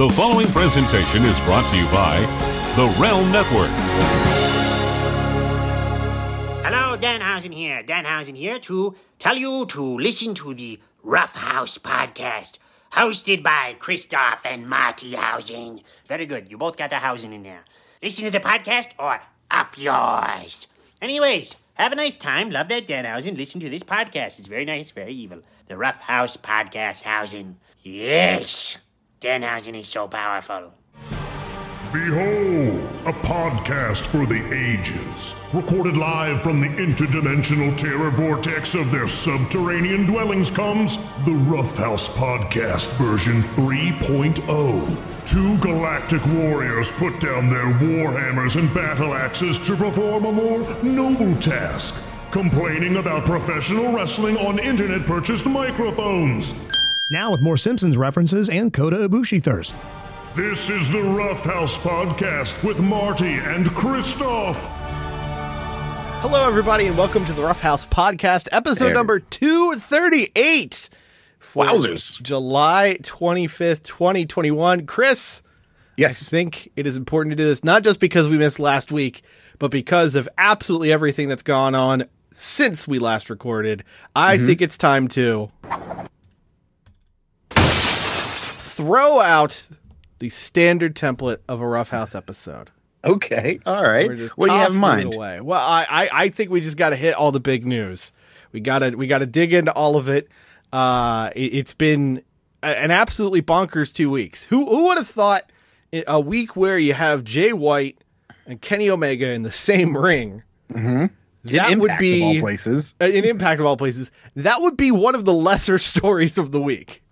The following presentation is brought to you by the Realm Network. Hello, Dan Danhausen here. Dan Danhausen here to tell you to listen to the Rough House podcast, hosted by Christoph and Marty Hausen. Very good. You both got the Hausen in there. Listen to the podcast or up yours. Anyways, have a nice time. Love that Dan Danhausen. Listen to this podcast. It's very nice, very evil. The Rough House podcast, Hausen. Yes, Danhausen is so powerful. Behold, a podcast for the ages. Recorded live from the interdimensional terror vortex of their subterranean dwellings comes the Rough House Podcast version 3.0. Two galactic warriors put down their warhammers and battle axes to perform a more noble task complaining about professional wrestling on internet purchased microphones. Now with more Simpsons references and Kota Ibushi thirst. This is the Rough House Podcast with Marty and Christoph. Hello, everybody, and welcome to the Rough House Podcast, episode There it number 238. Wowzers. July 25th, 2021. Chris, Yes. I think it is important to do this not just because we missed last week, but because of absolutely everything that's gone on since we last recorded. I Mm-hmm. think it's time to throw out the standard template of a roughhouse episode. Okay. All right. What do you have in mind? Away. Well, I, I, I think we just got to hit all the big news. We gotta we gotta dig into all of it. Uh, it, it's been an absolutely bonkers two weeks. Who who would have thought a week where you have Jay White and Kenny Omega in the same ring? Mm-hmm. That would be of all places. in Impact of all places. That would be one of the lesser stories of the week.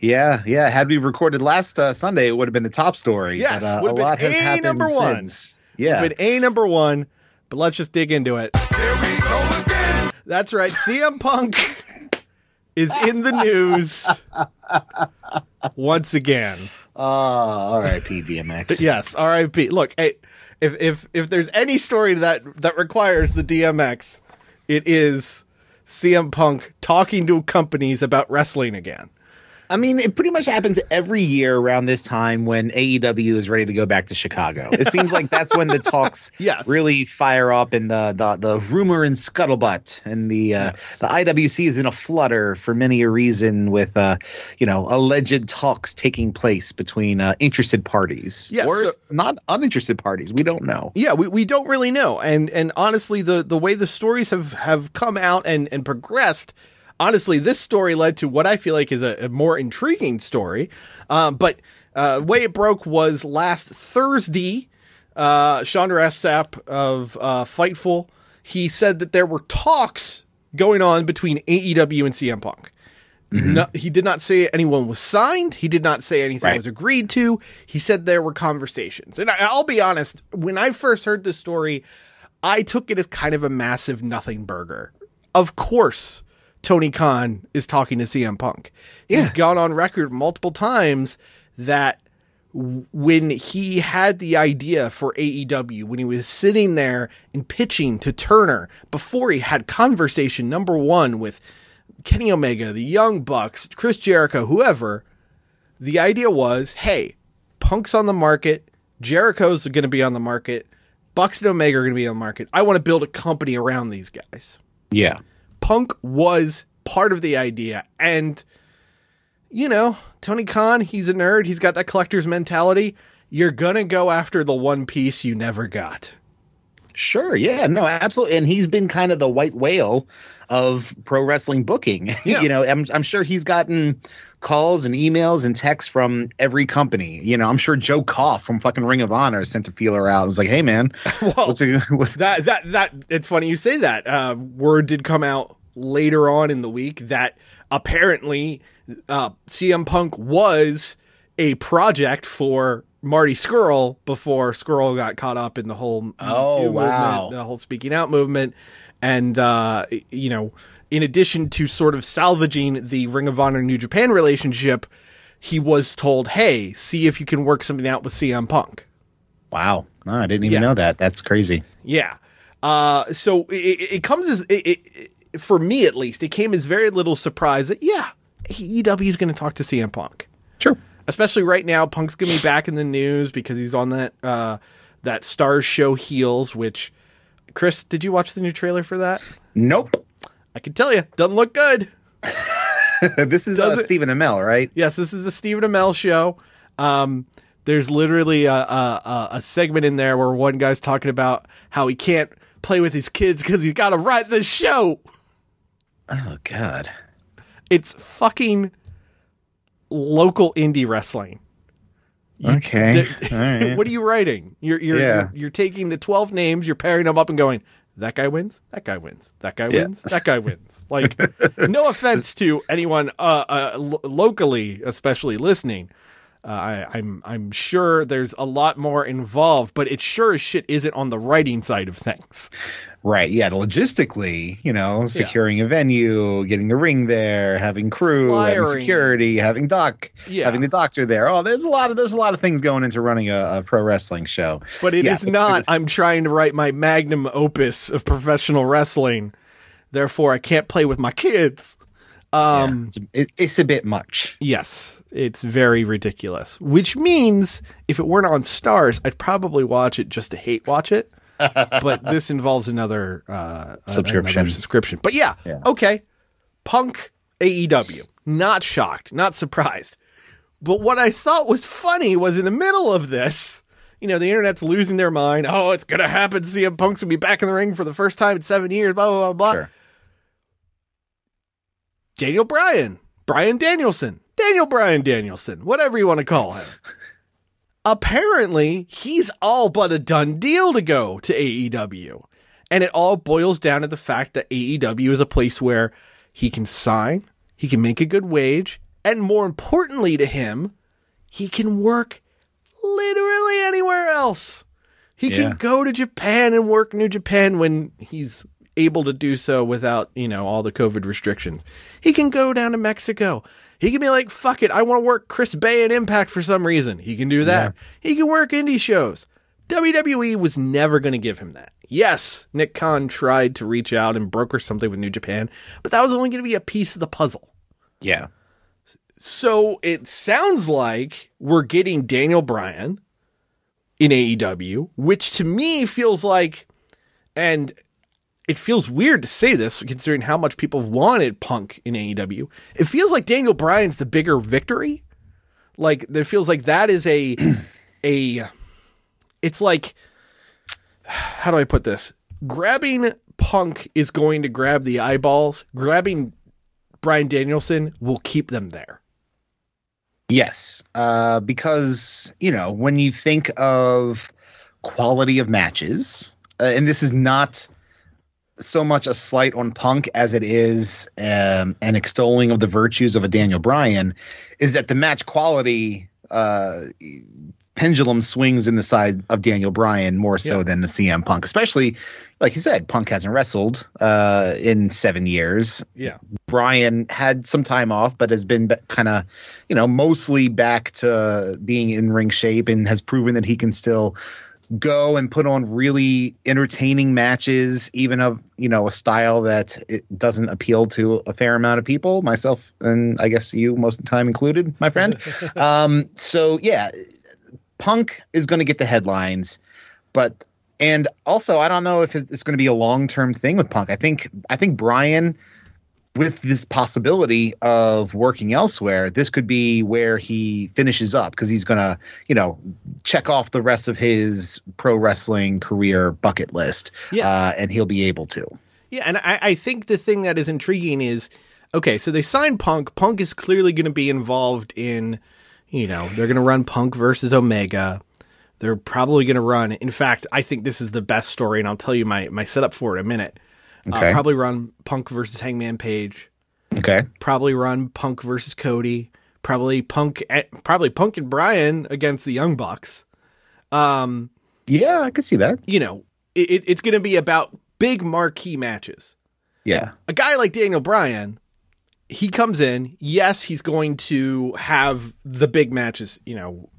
Yeah, yeah. Had we recorded last uh, Sunday, it would have been the top story. Yes, but, uh, would have a been lot has A happened number one. since. Yeah. Been a number one, but let's just dig into it. That's right. CM Punk is in the news once again. Oh, all right, PDMX. Yes, R.I.P. Look, hey, if if if there's any story that that requires the DMX, it is CM Punk talking to companies about wrestling again. I mean, it pretty much happens every year around this time when AEW is ready to go back to Chicago. It seems like that's when the talks Yes. really fire up and the, the the rumor and scuttlebutt and the uh, Yes. the IWC is in a flutter for many a reason with uh, you know alleged talks taking place between uh, interested parties Yes, or so- not uninterested parties. We don't know. Yeah, we, we don't really know. And and honestly the the way the stories have have come out and and progressed, honestly this story led to what I feel like is a, a more intriguing story. Um, but uh way it broke was last Thursday. Uh Sean Ross Sapp of uh Fightful, he said that there were talks going on between AEW and CM Punk. No, he did not say anyone was signed. He did not say anything Right. was agreed to. He said there were conversations. And I, I'll be honest, when I first heard this story, I took it as kind of a massive nothing burger. Of course, Tony Khan is talking to CM Punk. He's gone on record multiple times that when he had the idea for AEW, when he was sitting there and pitching to Turner, before he had conversation number one with Kenny Omega, the Young Bucks, Chris Jericho, whoever, the idea was, hey, Punk's on the market, Jericho's going to be on the market, Bucks and Omega are going to be on the market. I want to build a company around these guys. Yeah. Punk was part of the idea. And, you know, Tony Khan, he's a nerd. He's got that collector's mentality. You're going to go after the one piece you never got. Sure. Yeah. No, absolutely. And he's been kind of the white whale of pro wrestling booking. Yeah. you know, I'm, I'm sure he's gotten calls and emails and texts from every company. You know, I'm sure Joe Koff from fucking Ring of Honor sent a feeler out. and was like, hey, man, Well, what's it, what, that that that it's funny you say that. Uh, word did come out later on in the week that apparently uh, CM Punk was a project for Marty Scurll before Scurll got caught up in the whole Oh, wow. movement, the whole speaking out movement, and uh, you know, in addition to sort of salvaging the Ring of Honor New Japan relationship, he was told, "Hey, see if you can work something out with CM Punk." wow. No, I didn't even Yeah. know that. That's crazy. Yeah. Uh, so it, it comes as it, it, for me at least, it came as very little surprise that yeah, EW is going to talk to CM Punk. Sure. especially right now. Punk's gonna be back in the news because he's on that uh, that Starz show Heels. Which, Chris, did you watch the new trailer for that? Nope. I can tell you, doesn't look good. this is uh, Does it- Stephen Amell, right? Yes, this is the Stephen Amell show. Um, there's literally a, a, a- a segment in there where one guy's talking about how he can't play with his kids because he's got to write the show. Oh God. It's fucking local indie wrestling. Okay. D- All right. what are you writing? You're you're, Yeah. you're you're taking the 12 names, you're pairing them up and going, that guy wins, that guy wins, that guy Yeah. wins, that guy wins. Like, no offense to anyone uh, uh, lo- locally, especially listening. Uh, I, I'm I'm sure there's a lot more involved, but it sure as shit isn't on the writing side of things. Right. Yeah. Logistically, you know, securing a venue, getting the ring there, having crew, having security, having doc, Yeah. having the doctor there. Oh, there's a lot of there's a lot of things going into running a, a pro wrestling show. But it is Yeah. not. I'm trying to write my magnum opus of professional wrestling. Therefore, I can't play with my kids. Um, It's, it, it's a bit much. Yes, it's very ridiculous. Which means if it weren't on Starz, I'd probably watch it just to hate watch it. but this involves another uh, Subscription. another subscription. But yeah, Yeah. okay. Punk AEW. Not shocked, not surprised. But what I thought was funny was in the middle of this, you know, the internet's losing their mind. Oh, it's gonna happen. CM Punk's gonna be back in the ring for the first time in seven years. Blah blah blah blah. Sure. Daniel Bryan, Brian Danielson, Daniel Bryan Danielson, whatever you want to call him. Apparently, he's all but a done deal to go to AEW. And it all boils down to the fact that AEW is a place where he can sign, he can make a good wage, and more importantly to him, he can work literally anywhere else. He Yeah. can go to Japan and work New Japan when he's able to do so without, you know, all the COVID restrictions. He can go down to Mexico. He can be like, fuck it, I want to work Chris Bey and Impact for some reason. He can do that. He can work indie shows. WWE was never going to give him that. Yes, Nick Khan tried to reach out and broker something with New Japan, but that was only going to be a piece of the puzzle. Yeah. So it sounds like we're getting Daniel Bryan in AEW, which to me feels like, and it feels weird to say this considering how much people have wanted Punk in AEW. It feels like Daniel Bryan's the bigger victory. Like it feels like that is a a. It's like how do I put this? Grabbing Punk is going to grab the eyeballs. Grabbing Bryan Danielson will keep them there. Yes, uh, because you know when you think of quality of matches, uh, and this is not so much a slight on Punk as it is um, an extolling of the virtues of a Daniel Bryan, is that the match quality uh, pendulum swings in the side of Daniel Bryan more so Yeah. than the CM Punk, especially like you said, Punk hasn't wrestled uh, in seven years. Yeah. Bryan had some time off, but has been kind of, you know, mostly back to being in ring shape and has proven that he can still go and put on really entertaining matches, even of, you know, a style that it doesn't appeal to a fair amount of people, myself and I guess you most of the time included, my friend. um, so yeah, Punk is going to get the headlines, but and also I don't know if it's going to be a long term thing with Punk. I think I think Bryan, with this possibility of working elsewhere, this could be where he finishes up because he's going to you know check off the rest of his pro wrestling career bucket list, Yeah. uh, and he'll be able to. Yeah, and I, I think the thing that is intriguing is okay, so they signed Punk. Punk is clearly going to be involved in, you know, they're going to run Punk versus Omega. They're probably going to run. In fact, I think this is the best story, and I'll tell you my my setup for it in a minute. Okay. Uh, probably run Punk versus Hangman Page. Okay. Probably run Punk versus Cody. Probably Punk. eh, Probably Punk and Bryan against the Young Bucks. Yeah, I could see that. You know, it- it's going to be about big marquee matches. Yeah. a guy like Daniel Bryan, he comes in. Yes, he's going to have the big matches. You know,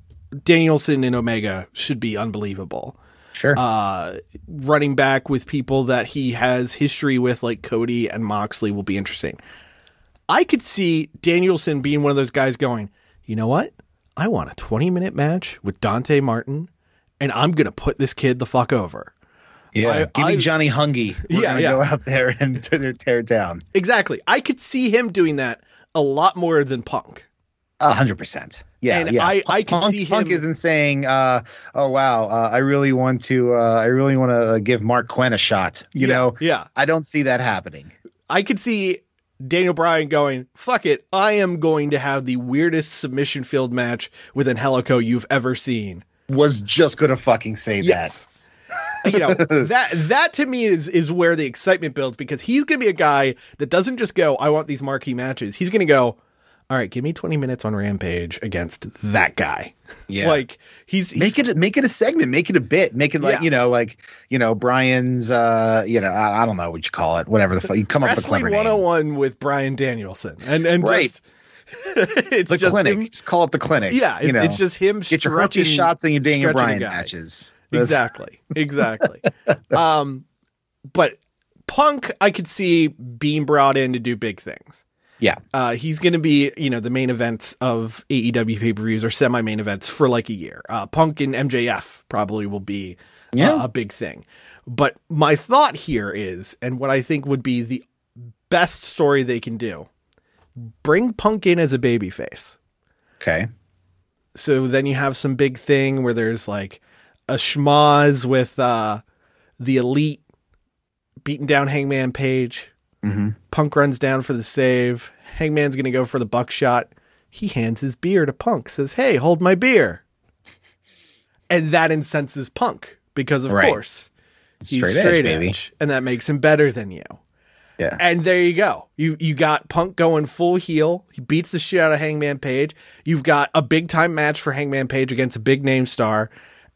Danielson and Omega should be unbelievable. Sure. Uh, running back with people that he has history with, like Cody and Moxley, will be interesting. I could see Danielson being one of those guys going, you know what? I want a 20 minute match with Dante Martin, and I'm gonna put this kid the fuck over. Yeah, I- give me I- Johnny Hungy. We're Yeah, gonna yeah. go out there and tear, tear it down. Exactly. I could see him doing that a lot more than Punk. A hundred percent. Yeah, And yeah. I- I can Punk, see Punk isn't saying, uh, "Oh wow, uh, I really want to. Uh, I really want to give Marq Quen a shot." You Yeah, know, yeah. I don't see that happening. I could see Daniel Bryan going, fuck it, I am going to have the weirdest submission field match with Angelico you've ever seen. Was just gonna fucking say Yes. you know, that that to me is is where the excitement builds because he's gonna be a guy that doesn't just go, I want these marquee matches. He's gonna go, All right, give me 20 minutes on Rampage against that guy. Yeah. like he's, he's Make it make it a segment, make it a bit, make it like Yeah. you know, like you know, Bryan's. uh You know, I, I don't know what you call it, whatever the fuck you come up with a Wrestling clever name. 101 with Bryan Danielson. And and Right. just it's The just clinic, him- just call it the clinic. Yeah, it's, you know, it's just him get your herpes shots and your Daniel Bryan matches. That's- Exactly. Exactly. um, but Punk, I could see being brought in to do big things. Yeah, Uh, he's going to be, you know, the main events of AEW pay per views or semi main events for like a year. Uh, Punk and MJF probably will be uh, a big thing. But my thought here is, and what I think would be the best story they can do, bring Punk in as a babyface. okay. so then you have some big thing where there's like a schmaz with uh the elite beating down Hangman Page. Mm-hmm. Punk runs down for the save. Hangman's gonna go for the buckshot. He hands his beer to Punk, says, Hey, hold my beer. And that incenses Punk because of Right. course he's Straight straight, edge, edge, and that makes him better than you. Yeah. And there you go. You you got Punk going full heel. He beats the shit out of Hangman Page. You've got a big time match for Hangman Page against a big name star.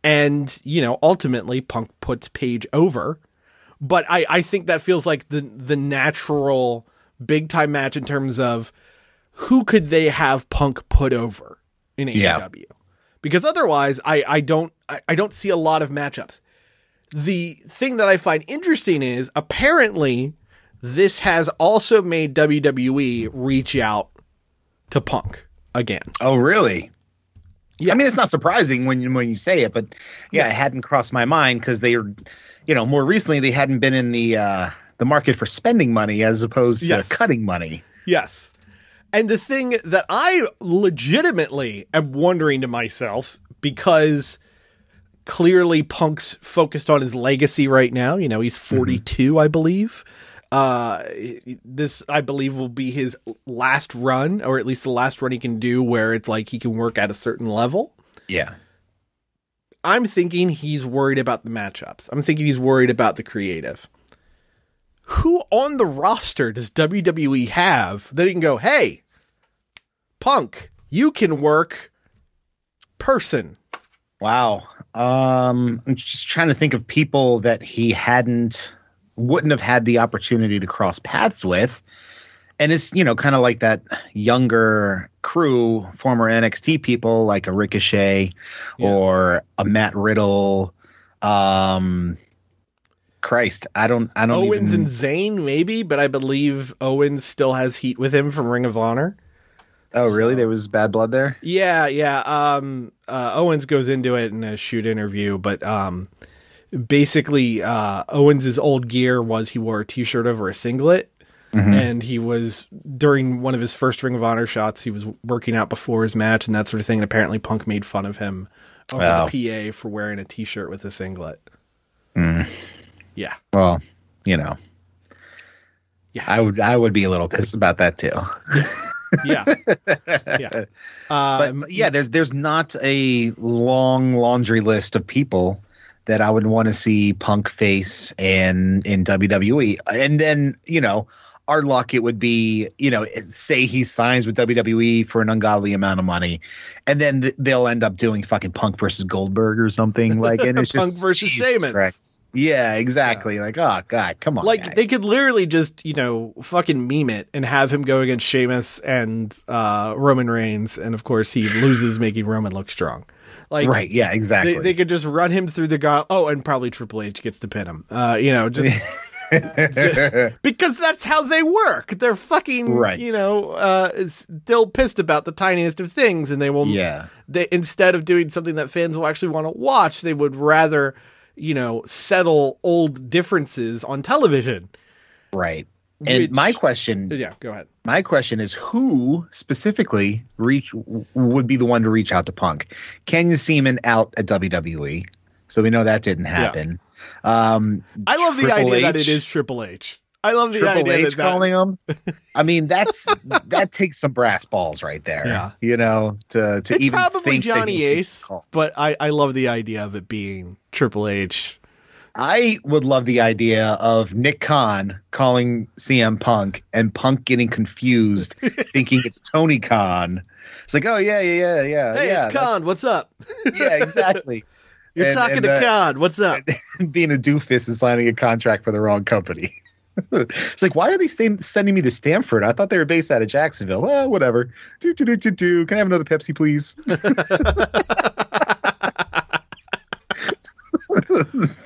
And, you know, ultimately Punk puts Page over. But I, I think that feels like the the natural big time match in terms of who could they have Punk put over in Yeah. AEW? Because otherwise I, I don't I, I don't see a lot of matchups the thing that I find interesting is apparently this has also made WWE reach out to Punk again. Oh, really? Yeah. I mean, it's not surprising when you, when you say it, but yeah, it hadn't crossed my mind because they were, you know, more recently they hadn't been in the uh, the market for spending money as opposed to Yes. cutting money. Yes. And the thing that I legitimately am wondering to myself because clearly Punk's focused on his legacy right now. You know, he's 42, I believe. Uh, this, I believe, will be his last run, or at least the last run he can do where it's like he can work at a certain level. Yeah. I'm thinking he's worried about the matchups. I'm thinking he's worried about the creative. Who on the roster does WWE have that he can go, hey, Punk, you can work person? Wow. Um, I'm just trying to think of people that he hadn't, wouldn't have had the opportunity to cross paths with. And it's, you know, kind of like that younger crew, former NXT people like a Ricochet Yeah. or a Matt Riddle. Um, Christ, I don't, I don't Owens even, and Zayn, maybe, but I believe Owens still has heat with him from Ring of Honor. oh, really? There was bad blood there? Yeah, yeah. Um, uh, Owens goes into it in a shoot interview, but um, basically, uh, Owens's old gear was he wore a t-shirt over a singlet, Mm-hmm. and he was during one of his first Ring of Honor shots. He was working out before his match and that sort of thing. And apparently, Punk made fun of him over Wow. the PA for wearing a t-shirt with a singlet. Mm. Yeah, Well, you know, Yeah. I would, I would be a little pissed about that too. yeah, yeah. But, but yeah, there's there's not a long laundry list of people that I would want to see Punk face and in WWE. And then you know, our luck it would be you know, say he signs with WWE for an ungodly amount of money, and then th- they'll end up doing fucking Punk versus Goldberg or something like, and it's Punk just versus Sheamus. Yeah, exactly. Like, oh god, come on, like guys. they could literally just you know fucking meme it and have him go against Sheamus and uh, Roman Reigns, and of course he loses, making Roman look strong. Like right? Yeah, exactly. they, they could just run him through the gauntlet. Oh, and probably Triple H gets to pin him. Uh, you know, just because that's how they work. They're fucking, Right. you know, uh, still pissed about the tiniest of things, and they will. Yeah. They instead of doing something that fans will actually want to watch, they would rather, you know, settle old differences on television. right. And Which- my question, Yeah, go ahead. my question is, who specifically reach would be the one to reach out to Punk? Ken Seaman out at WWE, so we know that didn't happen. Um, I love the Triple idea that it is Triple H. I love the Triple idea H that, that calling him. I mean, that's that takes some brass balls right there. Yeah. you know, to to it's even probably think Johnny Ace, but I, I love the idea of it being Triple H. I would love the idea of Nick Khan calling CM Punk and Punk getting confused, thinking it's Tony Khan. It's like, oh yeah, yeah, yeah, yeah. Hey, yeah, it's Khan. What's up? Yeah, exactly. You're And- talking and, to uh, Khan. What's up? being a doofus and signing a contract for the wrong company. it's like, why are they staying, sending me to Stamford? I thought they were based out of Jacksonville. Oh, whatever. Do, do, do, do, do. Can I have another Pepsi, please?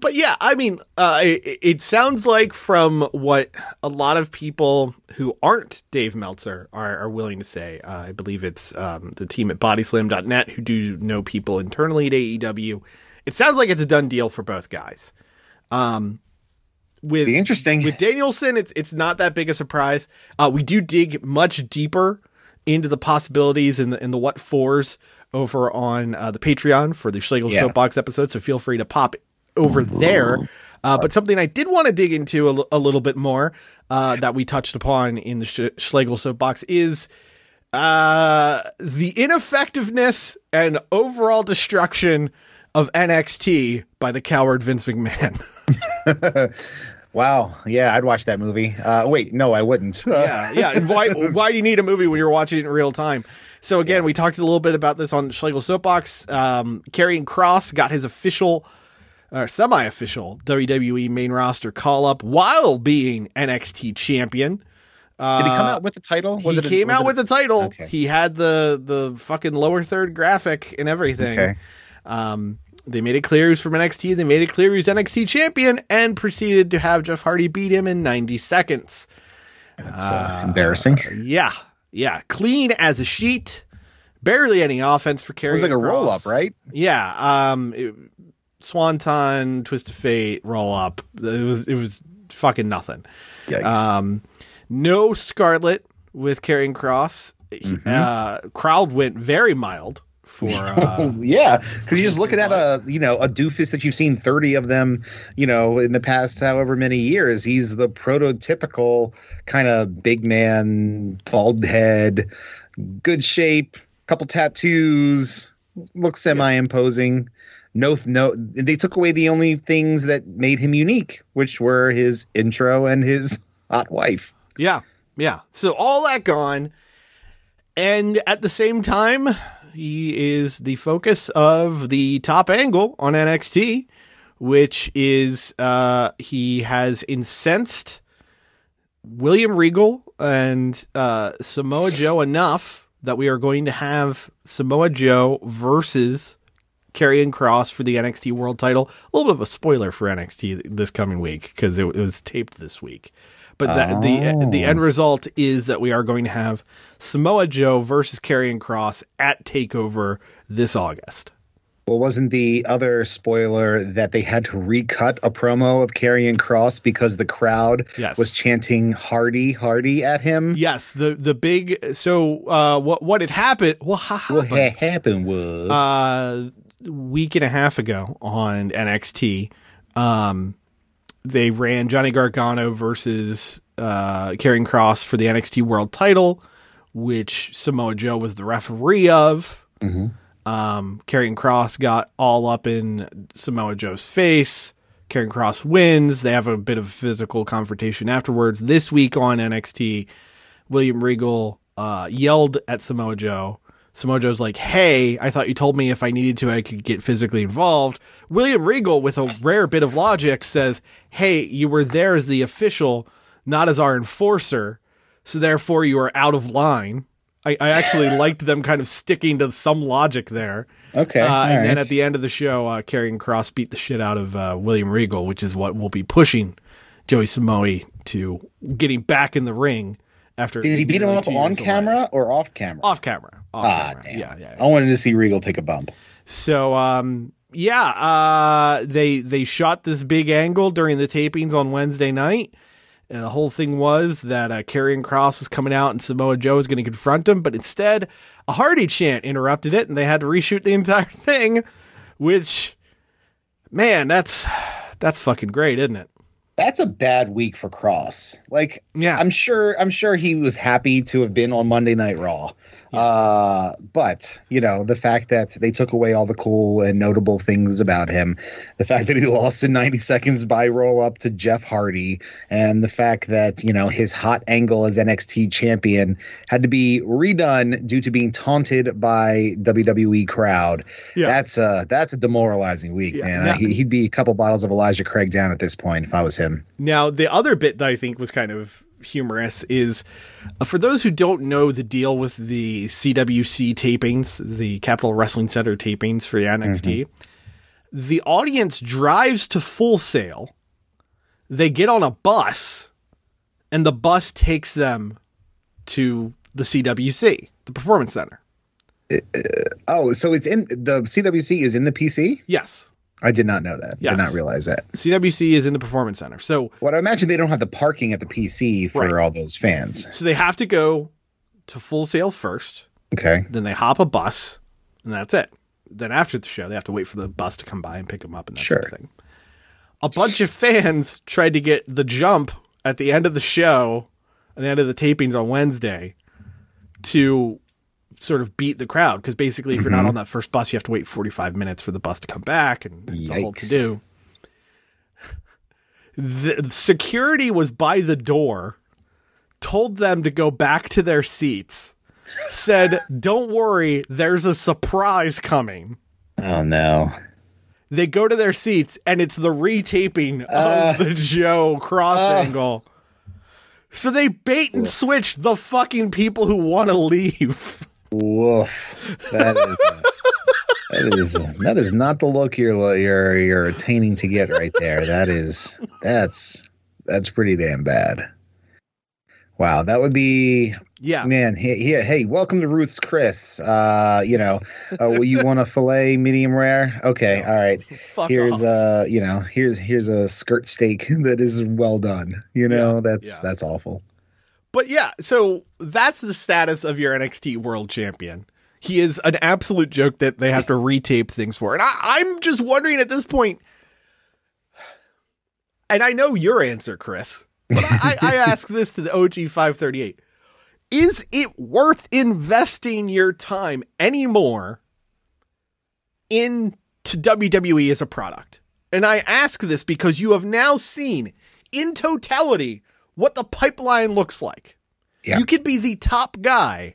But yeah, I mean, uh, it, it sounds like from what a lot of people who aren't Dave Meltzer are, are willing to say. Uh, I believe it's um, the team at bodyslam.net who do know people internally at AEW. It sounds like it's a done deal for both guys. Um, with Be interesting. with Danielson, it's it's not that big a surprise. Uh, we do dig much deeper into the possibilities and the in the what fours over on uh, the Patreon for the Schlegel Yeah. Soapbox episode. So feel free to pop over there. Uh, but something I did want to dig into a, l- a little bit more uh, that we touched upon in the Sch- Schlegel Soapbox is uh, the ineffectiveness and overall destruction of NXT by the coward Vince McMahon. wow. Yeah, I'd watch that movie. Uh, wait, no, I wouldn't. Yeah, yeah. Why why do you need a movie when you're watching it in real time? So again, we talked a little bit about this on Schlegel Soapbox. Um, Karrion Kross got his official, or semi-official WWE main roster call up while being NXT champion. Did he come out with the title? he a- came was out it with a- the title. Okay. He had the the fucking lower third graphic and everything. Okay. Um, they made it clear he was from NXT. They made it clear he was NXT champion, and proceeded to have Jeff Hardy beat him in 90 seconds. That's uh, embarrassing. Yeah, yeah, clean as a sheet. Barely any offense for Karrion It was like a roll up, right? Yeah. Um, it, Swanton, Twist of Fate, roll up. It was it was fucking nothing. Yikes. Um, no Scarlet with Karrion Kross. Mm-hmm. Uh, crowd went very mild for. Uh, yeah, because you're just looking at a you know a doofus that you've seen thirty of them, you know, in the past however many years. He's the prototypical kind of big man, bald head, good shape, couple tattoos, looks semi imposing. No, no, they took away the only things that made him unique, which were his intro and his hot wife. Yeah, yeah. So all that gone, and at the same time, he is the focus of the top angle on NXT, which is uh, he has incensed William Regal and uh, Samoa Joe enough that we are going to have Samoa Joe versus Karrion Kross for the NXT World Title. A little bit of a spoiler for NXT this coming week because it, it was taped this week. But that, the the end result is that we are going to have Samoa Joe versus Karrion Kross at Takeover this August. Well, wasn't the other spoiler that they had to recut a promo of Karrion Kross because the crowd Yes. was chanting "Hardy, Hardy" at him? Yes, the the big so uh, what what had happened? Well, ha, ha, What ha- happened was uh, week and a half ago on NXT, um, they ran Johnny Gargano versus uh, Karrion Kross for the NXT World Title, which Samoa Joe was the referee of. Um, Karrion Kross got all up in Samoa Joe's face. Karrion Kross wins. They have a bit of physical confrontation afterwards. This week on NXT, William Regal uh, yelled at Samoa Joe. Samoa Joe's like, "Hey, I thought you told me if I needed to, I could get physically involved." William Regal, with a rare bit of logic, says, "Hey, you were there as the official, not as our enforcer, so therefore you are out of line." I, I actually liked them kind of sticking to some logic there. okay. Uh, and then at the end of the show, uh, Karrion Kross beat the shit out of uh, William Regal, which is what we'll be pushing Joey Samoa to getting back in the ring after. Did he beat him up on years away. camera or off camera? Off camera. Off ah, camera. damn. Yeah, yeah. I wanted to see Regal take a bump. So um yeah, uh they they shot this big angle during the tapings on Wednesday night. And the whole thing was that uh, Karrion Kross was coming out and Samoa Joe was going to confront him, but instead a Hardy chant interrupted it and they had to reshoot the entire thing, which man, that's that's fucking great, isn't it? That's a bad week for Kross. Like, Yeah. I'm sure, I'm sure he was happy to have been on Monday Night Raw. Uh, but you know, the fact that they took away all the cool and notable things about him, the fact that he lost in 90 seconds by roll up to Jeff Hardy, and the fact that you know his hot angle as NXT champion had to be redone due to being taunted by WWE crowd. Yeah. That's a that's a demoralizing week, Yeah. man. Now- he, he'd be a couple bottles of Elijah Craig down at this point if I was him. Now, the other bit that I think was kind of humorous is uh, for those who don't know the deal with the CWC tapings, the Capitol Wrestling Center tapings for the NXT, the audience drives to Full Sail. They get on a bus, and the bus takes them to the CWC, the Performance Center. Oh, so it's in the CWC is in the PC? Yes, I did not know that. Yes. Did not realize that. CWC is in the Performance Center. So what I imagine they don't have the parking at the PC for Right. all those fans. so they have to go to Full Sail first. Okay. Then they hop a bus, and that's it. Then after the show, they have to wait for the bus to come by and pick them up and that sort of Sure. thing. A bunch of fans tried to get the jump at the end of the show, at the end of the tapings on Wednesday, to sort of beat the crowd. Because basically, if you're Mm-hmm. not on that first bus, you have to wait 45 minutes for the bus to come back, and a whole to do. The security was by the door, told them to go back to their seats said, Don't worry, there's a surprise coming. Oh no. They go to their seats, and it's the retaping of the Joe cross angle. So they bait and switch the fucking people who want to leave. Woof. That is uh, that is that is not the look you're you're you're attaining to get right there. That is that's that's pretty damn bad. Wow, that would be Yeah. man. Hey, hey, hey welcome to Ruth's Chris. Uh, you know, uh, you want a fillet medium rare? Okay, all right. Here's off. uh you know here's here's a skirt steak that is well done you know Yeah, that's yeah. that's awful But yeah, so that's the status of your NXT World Champion. He is an absolute joke that they have to retape things for. And I, I'm just wondering at this point, and I know your answer, Chris, but I, I ask this to the OG 538. Is it worth investing your time anymore into WWE as a product? And I ask this because you have now seen in totality what the pipeline looks like. Yeah. You could be the top guy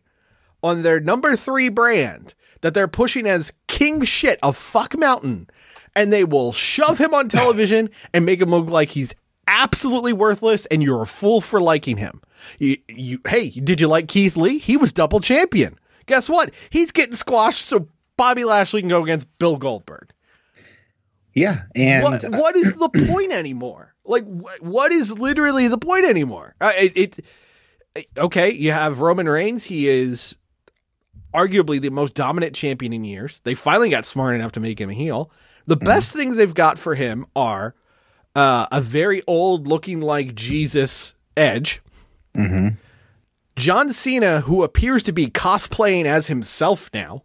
on their number three brand that they're pushing as king shit of fuck mountain, and they will shove him on television and make him look like he's absolutely worthless, and you're a fool for liking him. You, you, hey, did you like Keith Lee? He was double champion. Guess what? He's getting squashed so Bobby Lashley can go against Bill Goldberg. yeah and what, uh, what is the point anymore? Like, what, what is literally the point anymore? Uh, it, it, okay, you have Roman Reigns. He is arguably the most dominant champion in years. They finally got smart enough to make him a heel. The best things they've got for him are uh, a very old looking like Jesus Edge. John Cena, who appears to be cosplaying as himself now.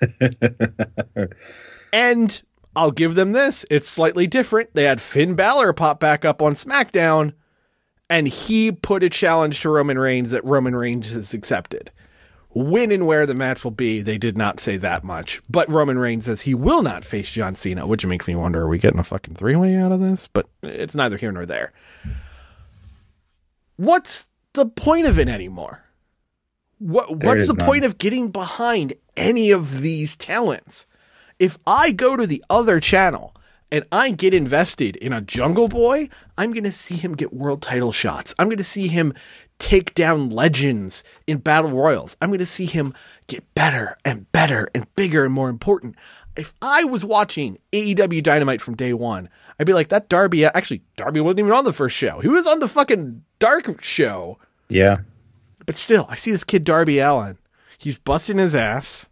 and I'll give them this. It's slightly different. They had Finn Balor pop back up on SmackDown, and he put a challenge to Roman Reigns that Roman Reigns has accepted. When and where the match will be, they did not say that much. But Roman Reigns says he will not face John Cena, which makes me wonder are we getting a fucking three way out of this? But it's neither here nor there. What's the point of it anymore? What, what's the none. point of getting behind any of these talents? If I go to the other channel and I get invested in a Jungle Boy, I'm going to see him get world title shots. I'm going to see him take down legends in battle royals. I'm going to see him get better and better and bigger and more important. if I was watching AEW Dynamite from day one, I'd be like, that Darby, uh, actually, Darby wasn't even on the first show. He was on the fucking Dark show. Yeah. But still, I see this kid Darby Allin. He's busting his ass.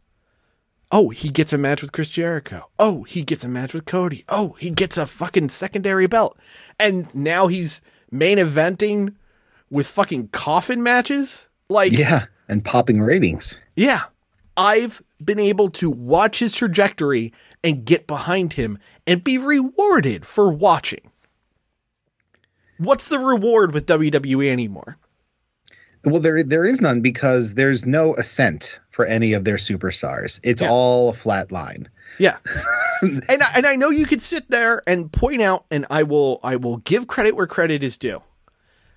Oh, he gets a match with Chris Jericho. Oh, he gets a match with Cody. Oh, he gets a fucking secondary belt. And now he's main eventing with fucking coffin matches? Like, Yeah. And popping ratings. yeah. I've been able to watch his trajectory and get behind him and be rewarded for watching. What's the reward with WWE anymore? Well, there there is none because there's no ascent for any of their superstars. It's Yeah. all a flat line. Yeah. and I, and I know you could sit there and point out and I will I will give credit where credit is due.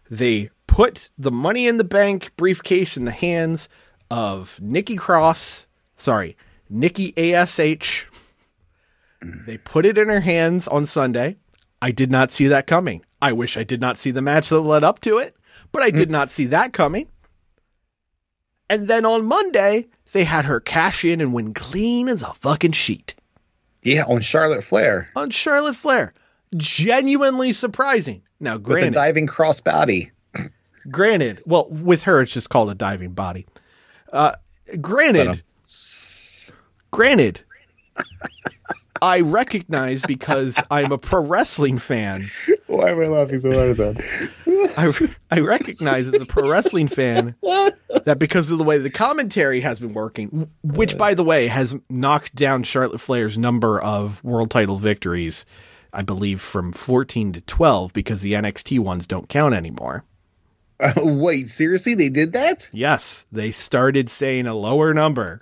They put the money in the bank briefcase in the hands of Nikki Cross, sorry, Nikki ASH. Mm. They put it in her hands on Sunday. I did not see that coming. I wish I did not see the match that led up to it, but I did mm. not see that coming. And then on Monday, they had her cash in and win clean as a fucking sheet Yeah, on Charlotte Flair on Charlotte Flair. Genuinely surprising. Now, with a granted, diving crossbody. granted, well, with her, it's just called a diving body. Uh, granted, um, granted, I recognize because I'm a pro wrestling fan. Why am I laughing so hard at that? I, I recognize as a pro wrestling fan that because of the way the commentary has been working, which by the way has knocked down Charlotte Flair's number of world title victories, I believe from 14 to 12 because the NXT ones don't count anymore. Uh, wait, seriously? They did that? Yes, they started saying a lower number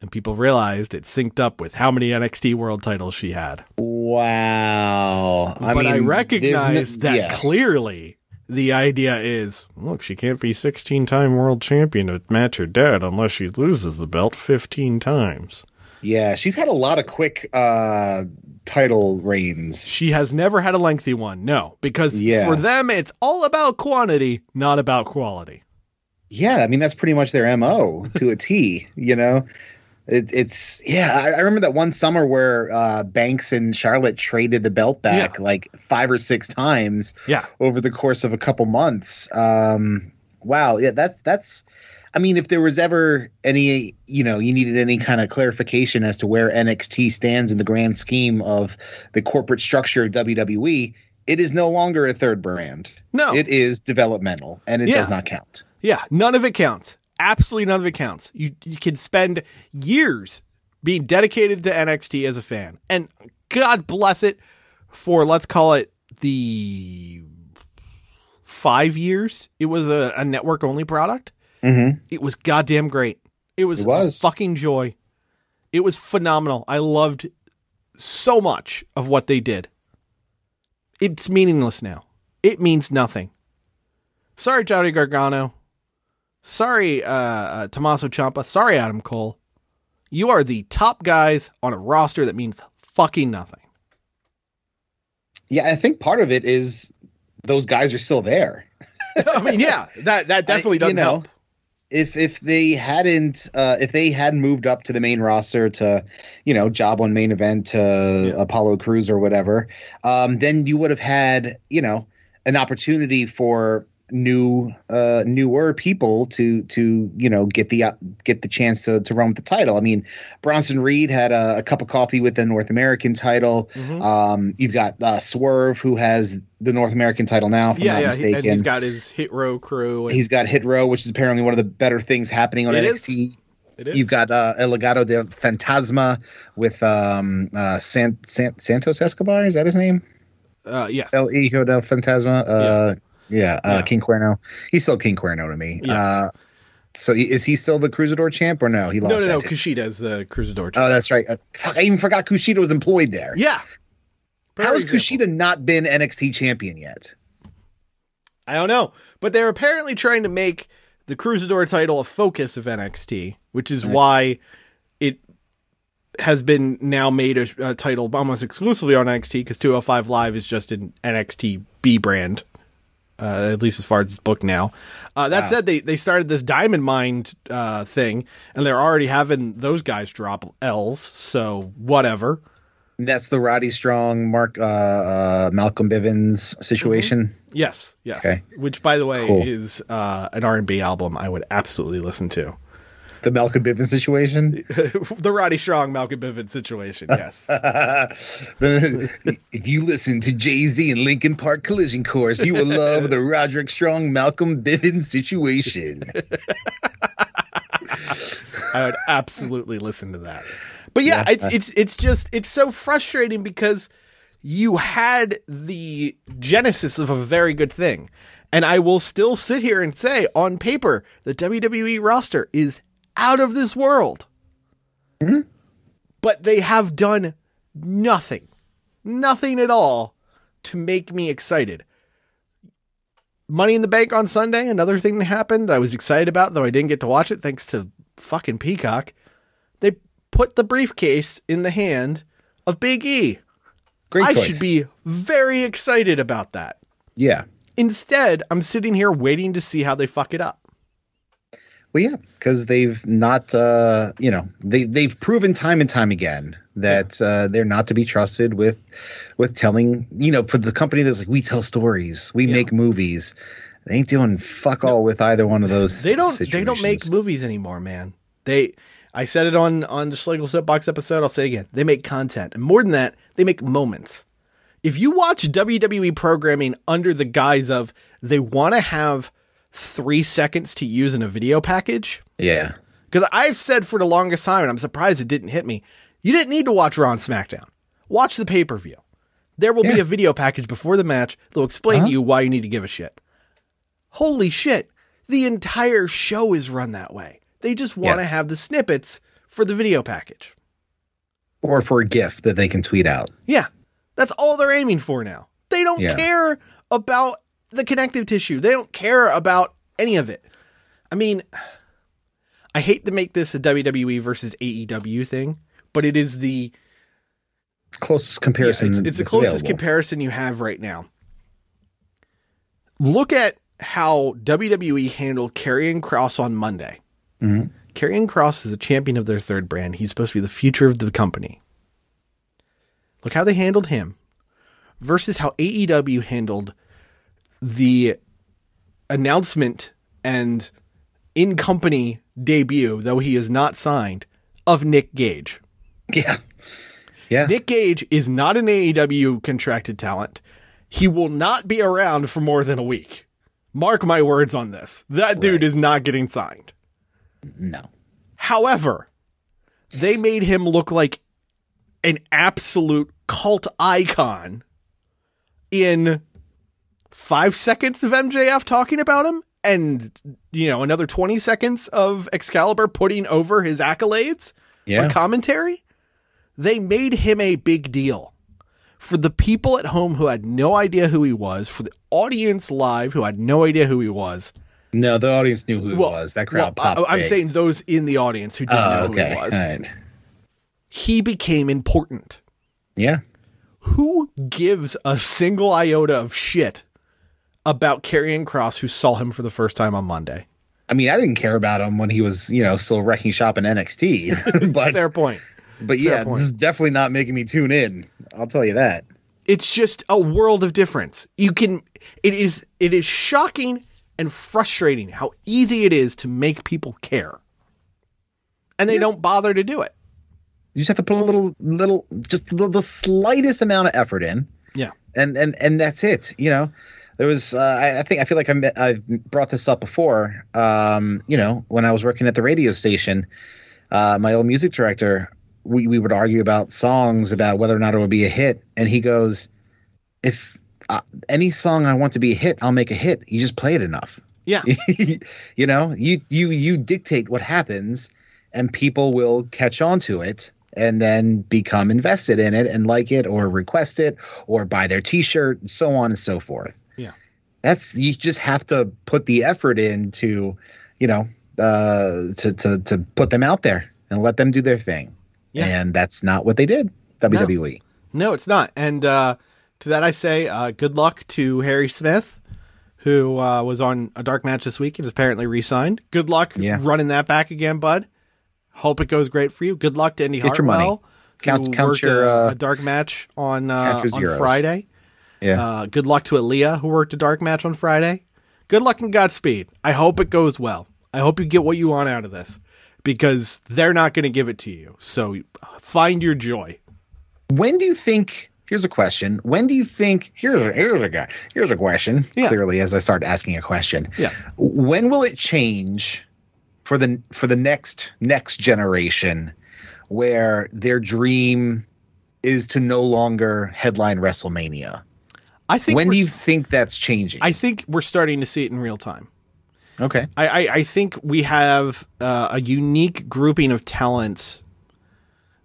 and people realized it synced up with how many NXT world titles she had. Wow. I but mean, I recognize no- that yeah. clearly the idea is look, she can't be 16 time world champion to match her dad unless she loses the belt 15 times. Yeah, she's had a lot of quick uh title reigns. She has never had a lengthy one, no, because Yeah. for them it's all about quantity, not about quality. Yeah, I mean that's pretty much their mo to a T. You know, it, it's yeah. I, I remember that one summer where uh, Banks and Charlotte traded the belt back Yeah. like five or six times Yeah. over the course of a couple months. Um, wow, yeah, that's that's. I mean, if there was ever any, you know, you needed any kind of clarification as to where NXT stands in the grand scheme of the corporate structure of WWE, it is no longer a third brand. No. it is developmental, and it Yeah. does not count. Yeah, none of it counts. Absolutely none of it counts. You you can spend years being dedicated to NXT as a fan. And God bless it for let's call it the 5 years it was a, a network only product. Mm-hmm. It was goddamn great. It was, It was. a fucking joy. It was phenomenal. I loved so much of what they did. It's meaningless now. It means nothing. Sorry, Johnny Gargano. Sorry, uh, uh, Tommaso Ciampa. Sorry, Adam Cole. You are the top guys on a roster that means fucking nothing. Yeah, I think part of it is those guys are still there. I mean, yeah, that that definitely I- doesn't you know, help. If if they hadn't uh, if they had moved up to the main roster to, you know, job on main event to Apollo Crews or whatever, um, then you would have had you know an opportunity for new uh newer people to to you know get the uh, get the chance to to run with the title i mean bronson reed had a, a cup of coffee with the north american title Mm-hmm. um you've got uh swerve who has the north american title now if i'm Yeah, not yeah, he- mistaken and he's got his hit row crew. And He's got Hit Row, which is apparently one of the better things happening on It. NXT. it is. You've got uh, El Legado de Fantasma with um, uh, San, San, Santos Escobar. Is that his name? uh, yes, El Hijo del Fantasma. Uh, yeah, uh, Yeah. King Cuerno. He's still King Cuerno to me. Yes. Uh, so is he still the Cruisador champ or no? He lost no, no, no. Kushida Kushida's the Cruisador. Oh, that's right. Uh, fuck, I even forgot Kushida was employed there. yeah. How has Kushida not been NXT champion yet? I don't know, but they're apparently trying to make the Cruisador title a focus of NXT, which is why it has been now made a, a title almost exclusively on NXT because 205 Live is just an NXT B brand. Uh, at least as far as it's booked now. Uh, that said, they they started this Diamond Mine uh, thing, and they're already having those guys drop L's. So whatever. That's the Roddy Strong, Mark, uh, uh, Malcolm Bivens situation. Yes, yes. Okay. Which, by the way, Cool. is uh, an R and B album I would absolutely listen to. The Malcolm Bivens situation. the Roddy Strong Malcolm Bivens situation. Yes. If you listen to Jay Z and Linkin Park Collision Course, you will love the Roderick Strong, Malcolm Bivens situation. I would absolutely listen to that. But yeah, it's it's it's just it's so frustrating because you had the genesis of a very good thing. And I will still sit here and say on paper the WWE roster is out of this world. Mm-hmm. But they have done nothing. Nothing at all to make me excited. Money in the Bank on Sunday, another thing that happened that I was excited about, though I didn't get to watch it thanks to fucking Peacock. They put the briefcase in the hand of Big E. Great I choice. should be very excited about that. Yeah. Instead, I'm sitting here waiting to see how they fuck it up. Well, yeah, because they've not, uh, you know, they they've proven time and time again that uh, they're not to be trusted with with telling, you know, for the company that's like we tell stories, we make movies. They ain't doing fuck all with either one of those. They don't they don't make movies anymore, man. They I said it on on the Schlegel Soapbox episode, I'll say it again. They make content. And more than that, they make moments. If you watch WWE programming under the guise of they want to have 3 seconds to use in a video package, Yeah, Because I've said for the longest time, and I'm surprised it didn't hit me, you didn't need to watch Raw and SmackDown. Watch the pay per view. There will be a video package before the match that will explain to uh-huh. you why you need to give a shit. Holy shit. The entire show is run that way. They just want to Yeah. have the snippets for the video package. or for a GIF that they can tweet out. Yeah. That's all they're aiming for now. They don't Yeah. care about the connective tissue. They don't care about any of it. I mean, I hate to make this a WWE versus AEW thing, but it is the Closest comparison. it's, it's the closest available. comparison you have right now. Look at how WWE handled Karrion Kross on Monday. Mm-hmm. Karrion Kross is a champion of their third brand. He's supposed to be the future of the company. Look how they handled him versus how AEW handled the announcement and in company debut, though he is not signed, of Nick Gage. Yeah, yeah. Nick Gage is not an AEW contracted talent. He will not be around for more than a week. Mark my words on this. That dude Right. is not getting signed. no. However, they made him look like an absolute cult icon in five seconds of MJF talking about him and, you know, another 20 seconds of Excalibur putting over his accolades Yeah. commentary. They made him a big deal. For the people at home who had no idea who he was, for the audience live who had no idea who he was, No, the audience knew who it well, was. That crowd well, popped. I, am saying those in the audience who didn't Oh, know okay. who he was. Right. He became important. Yeah. Who gives a single iota of shit about Karrion Kross who saw him for the first time on Monday? I mean, I didn't care about him when he was, you know, still wrecking shop in NXT. but Fair point. but yeah, point. this is definitely not making me tune in. I'll tell you that. It's just a world of difference. You can it is it is shocking and frustrating how easy it is to make people care. And they don't bother to do it. You just have to put a little, little, just the, the slightest amount of effort in, Yeah. and and and that's it. You know, there was. Uh, I, I think I feel like I I've brought this up before. Um, you know, when I was working at the radio station, uh, my old music director, we we would argue about songs about whether or not it would be a hit, and he goes, "If uh, any song I want to be a hit, I'll make a hit. You just play it enough." Yeah. you know, you you you dictate what happens, and people will catch on to it and then become invested in it and like it or request it or buy their T-shirt, and so on and so forth. That's you just have to put the effort in to, you know, uh, to to to put them out there and let them do their thing. Yeah. And that's not what they did. WWE. No, it's not. And uh, to that I say, uh, good luck to Harry Smith, who uh, was on a dark match this week and is apparently re-signed. Good luck Yeah. running that back again, bud. Hope it goes great for you. Good luck to Indi Get your money. Hartwell. Count- count your, a, uh, a dark match on uh, on. Friday. Yeah. Uh, good luck to Aliyah, who worked a dark match on Friday. Good luck and Godspeed. I hope it goes well. I hope you get what you want out of this because they're not going to give it to you. So find your joy. when do you think here's a question when do you think here's a here's a guy here's a question Yeah. clearly as i start asking a question Yes. when will it change for the for the next next generation where their dream is to no longer headline wrestlemania I think when do you think that's changing I think we're starting to see it in real time. okay I, I, I think we have uh, a unique grouping of talents.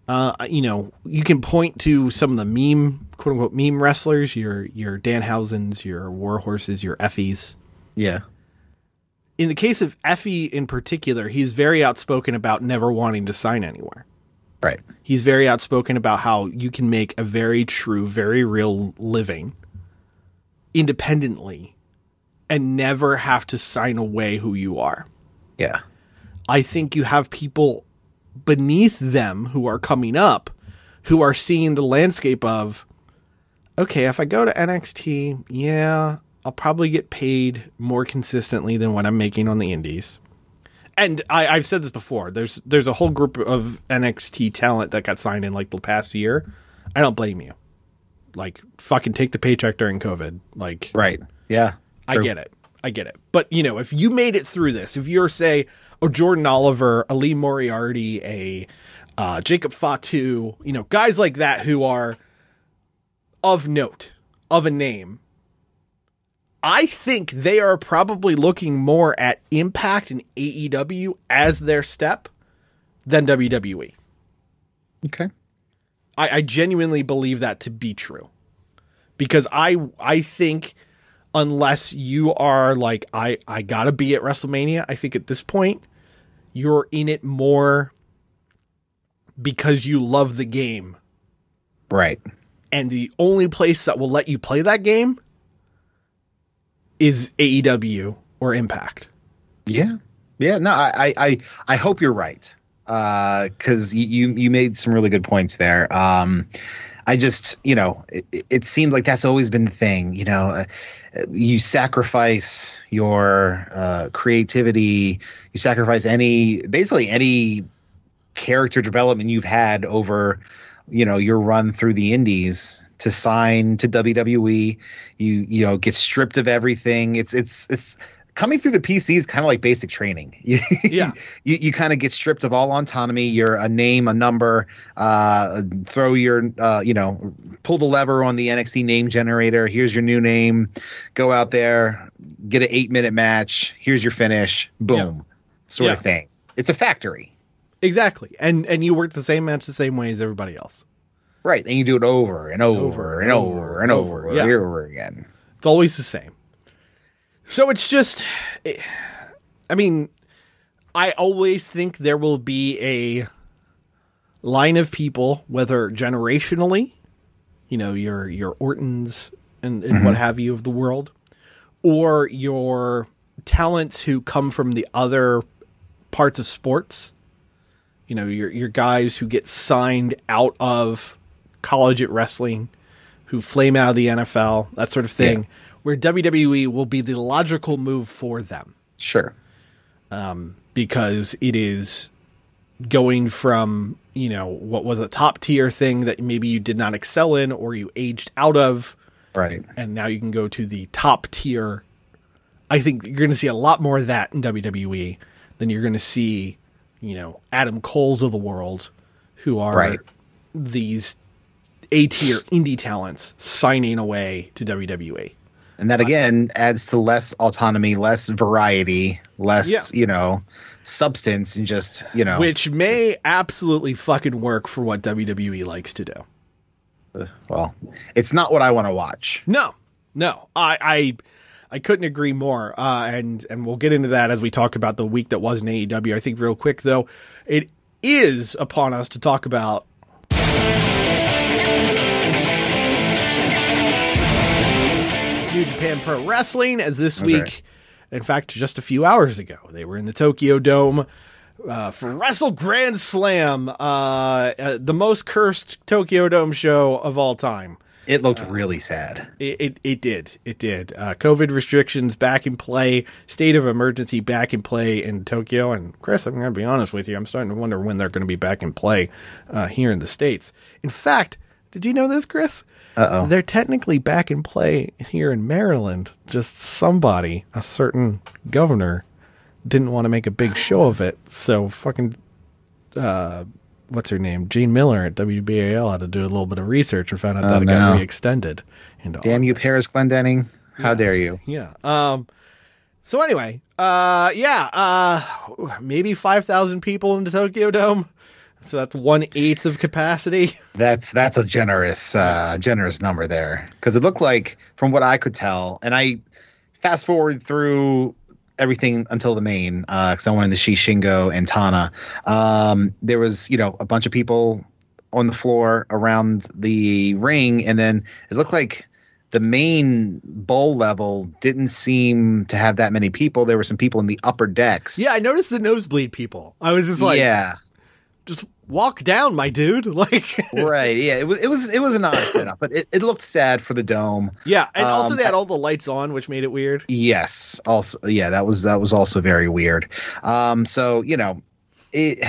Uh, you know, you can point to some of the meme, quote unquote, meme wrestlers, your your Danhausens, your Warhorses, your Effies. yeah In the case of Effie in particular, he's very outspoken about never wanting to sign anywhere. right He's very outspoken about how you can make a very true, very real living independently and never have to sign away who you are. yeah I think you have people beneath them who are coming up who are seeing the landscape of okay, if I go to NXT, yeah, I'll probably get paid more consistently than what I'm making on the indies. And I, I've said this before. There's there's a whole group of NXT talent that got signed in like the past year. I don't blame you. Like fucking take the paycheck during COVID. Like right yeah I True. get it. I get it. But you know, if you made it through this, if you're say a Jordan Oliver, a Lee Moriarty, a uh, Jacob Fatu, you know, guys like that who are of note, of a name, I think they are probably looking more at Impact and AEW as their step than WWE. okay I, I genuinely believe that to be true because I I think unless you are like I I gotta be at WrestleMania, I think at this point you're in it more because you love the game, right and the only place that will let you play that game is AEW or Impact. Yeah, yeah. No, I, I, I, I hope you're right. Because you, you made some really good points there. Um, I just, you know, it, it seems like that's always been the thing. You know, uh, you sacrifice your uh, creativity, you sacrifice any, basically any character development you've had over, you know, your run through the indies to sign to WWE. You, you know, get stripped of everything. It's, it's, it's coming through the PC is kind of like basic training. Yeah. you, you kind of get stripped of all autonomy. You're a name, a number. Uh, throw your, uh, you know, pull the lever on the NXT name generator. Here's your new name. Go out there, get an eight minute match. Here's your finish. Boom, sort Yeah. of thing. It's a factory, Exactly, and and you work the same match the same way as everybody else. right? And you do it over and over, Over and and over, over and over, over, yeah. and over again. It's always the same. So it's just, it- I mean, I always think there will be a line of people, whether generationally, you know, your your Ortons and, and what mm-hmm. have you of the world, or your talents who come from the other parts of sports. You know, your your guys who get signed out of college at wrestling, who flame out of the NFL, that sort of thing, where WWE will be the logical move for them Sure. Um, because it is going from, you know, what was a top tier thing that maybe you did not excel in or you aged out of, Right. and now you can go to the top tier. I think you're going to see a lot more of that in WWE than you're going to see, you know, Adam Coles of the world, who are Right. these A tier indie talents signing away to WWE. And that again adds to less autonomy, less variety, less, Yeah. you know, substance, and just, you know, Which may absolutely fucking work for what WWE likes to do. well, it's not what I want to watch. No, no, I, I, I couldn't agree more. Uh, and and we'll get into that as we talk about the week that was in AEW. I think real quick though, it is upon us to talk about. Japan Pro Wrestling, as this That's week, in fact, just a few hours ago, they were in the Tokyo Dome uh, for Wrestle Grand Slam, uh, uh, the most cursed Tokyo Dome show of all time. It looked really sad. It, it, it did. It did. Uh, COVID restrictions back in play, state of emergency back in play in Tokyo. And Chris, I'm going to be honest with you, I'm starting to wonder when they're going to be back in play uh, here in the States. In fact, did you know this, Chris? Uh-oh. They're technically back in play here in Maryland. Just somebody, a certain governor, didn't want to make a big show of it. So fucking uh, what's her name? Gene Miller at WBAL had to do a little bit of research and found out Oh, that it got no. re-extended. Into Damn you, August. Parris Glendening. How dare you? Yeah. Um. So anyway, uh, yeah, uh, maybe five thousand people in the Tokyo Dome. So that's one eighth of capacity. That's that's a generous uh generous number there because it looked like from what I could tell, and I fast forward through everything until the main because I wanted to see Shingo and Tana. Um, there was you know a bunch of people on the floor around the ring, and then it looked like the main bowl level didn't seem to have that many people. There were some people in the upper decks. Yeah, I noticed the nosebleed people. I was just like, yeah. just walk down, my dude. Like, right. Yeah. It was. It was. It was an odd setup, but it, it looked sad for the dome. yeah, and also Um, they had all the lights on, which made it weird. Yes. Also, yeah. That was that was also very weird. Um. So you know, it.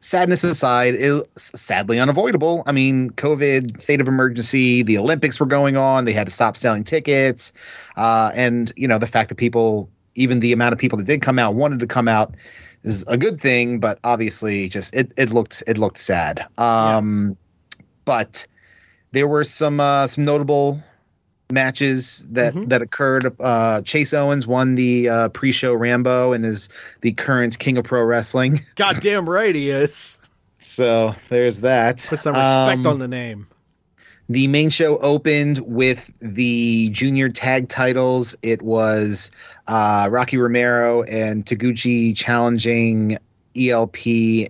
Sadness aside, is sadly unavoidable. I mean, COVID, state of emergency, the Olympics were going on. They had to stop selling tickets, uh, and you know the fact that people, even the amount of people that did come out, wanted to come out, is a good thing. But obviously, just it it looked it looked sad. Um, but there were some uh, some notable matches that Mhm. that occurred. Uh, Chase Owens won the uh, pre-show Rambo and is the current King of Pro Wrestling. Goddamn right he is. So there's that. Put some respect Um, on the name. The main show opened with the junior tag titles. It was uh, Rocky Romero and Taguchi challenging ELP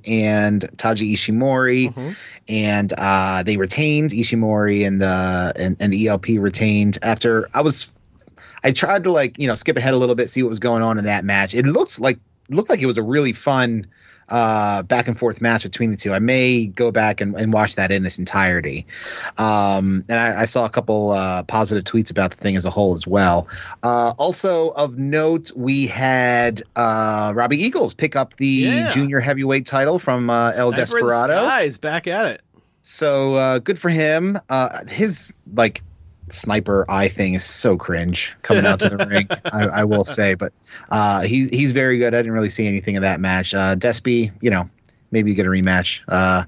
and Taiji Ishimori, Mhm. and uh, they retained Ishimori and uh, and, and ELP retained. After I was, I tried to like you know skip ahead a little bit, see what was going on in that match. It looked like looked like it was a really fun uh, back and forth match between the two. I may go back and, and watch that in its entirety. Um, and I, I saw a couple uh, positive tweets about the thing as a whole as well. Uh, also of note, we had uh, Robbie Eagles pick up the Yeah. junior heavyweight title from uh, El Sniper in the Desperado. Skies, back at it. So uh, good for him. Uh, his like sniper eye thing is so cringe coming out to the ring. I, I will say, but uh, he's he's very good. I didn't really see anything of that match. Uh, Despy, you know, maybe you get a rematch. Uh,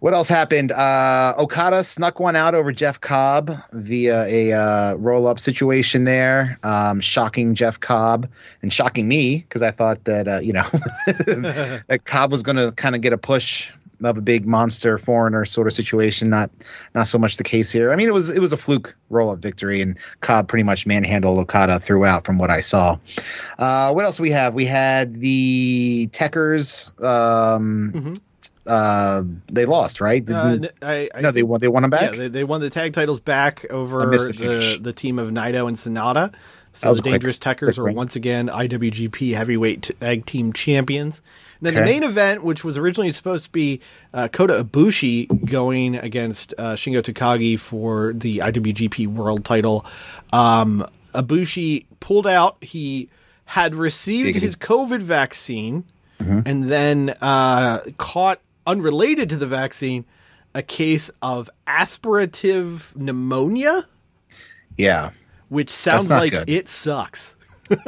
what else happened? Uh, Okada snuck one out over Jeff Cobb via a uh, roll up situation there, um, shocking Jeff Cobb and shocking me because I thought that uh, you know that Cobb was going to kind of get a push of a big monster foreigner sort of situation. Not not so much the case here. I mean, it was it was a fluke roll up victory, and Cobb pretty much manhandled Okada throughout from what I saw. Uh, what else we have? We had the Tekkers. Um, Mhm. uh, they lost, right? Uh, I, I no, they won. They won them back. Yeah, they, they won the tag titles back over the the, the, team of Naito and Sanada. So the quick- Dangerous Tekkers quick are once again IWGP Heavyweight Tag Team Champions. Then the main event, which was originally supposed to be uh, Kota Ibushi going against uh, Shingo Takagi for the IWGP World Title. Um, Ibushi pulled out. He had received his COVID vaccine Mm-hmm. and then uh, caught, unrelated to the vaccine, a case of aspirative pneumonia, yeah, which sounds like good. it sucks.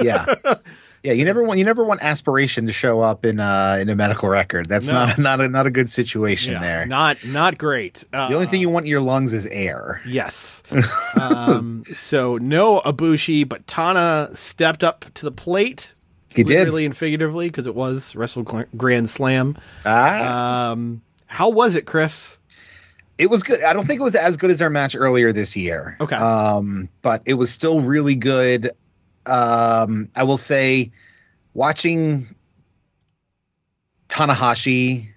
yeah. Yeah, you never want you never want aspiration to show up in uh in a medical record. That's No. not not a not a good situation there. Not not great. Uh, the only thing you want in your lungs is air. Yes. um, so no Ibushi, but Tana stepped up to the plate. He did. Literally and figuratively, because it was Wrestle Grand Slam. Ah, Um, how was it, Chris? it was good. I don't think it was as good as our match earlier this year. Okay. Um, but it was still really good. Um, I will say, watching Tanahashi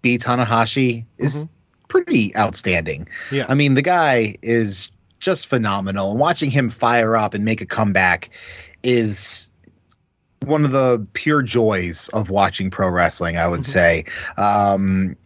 be Tanahashi is pretty outstanding. Mm-hmm. Yeah. I mean, the guy is just phenomenal. And watching him fire up and make a comeback is one of the pure joys of watching pro wrestling, I would say. Um,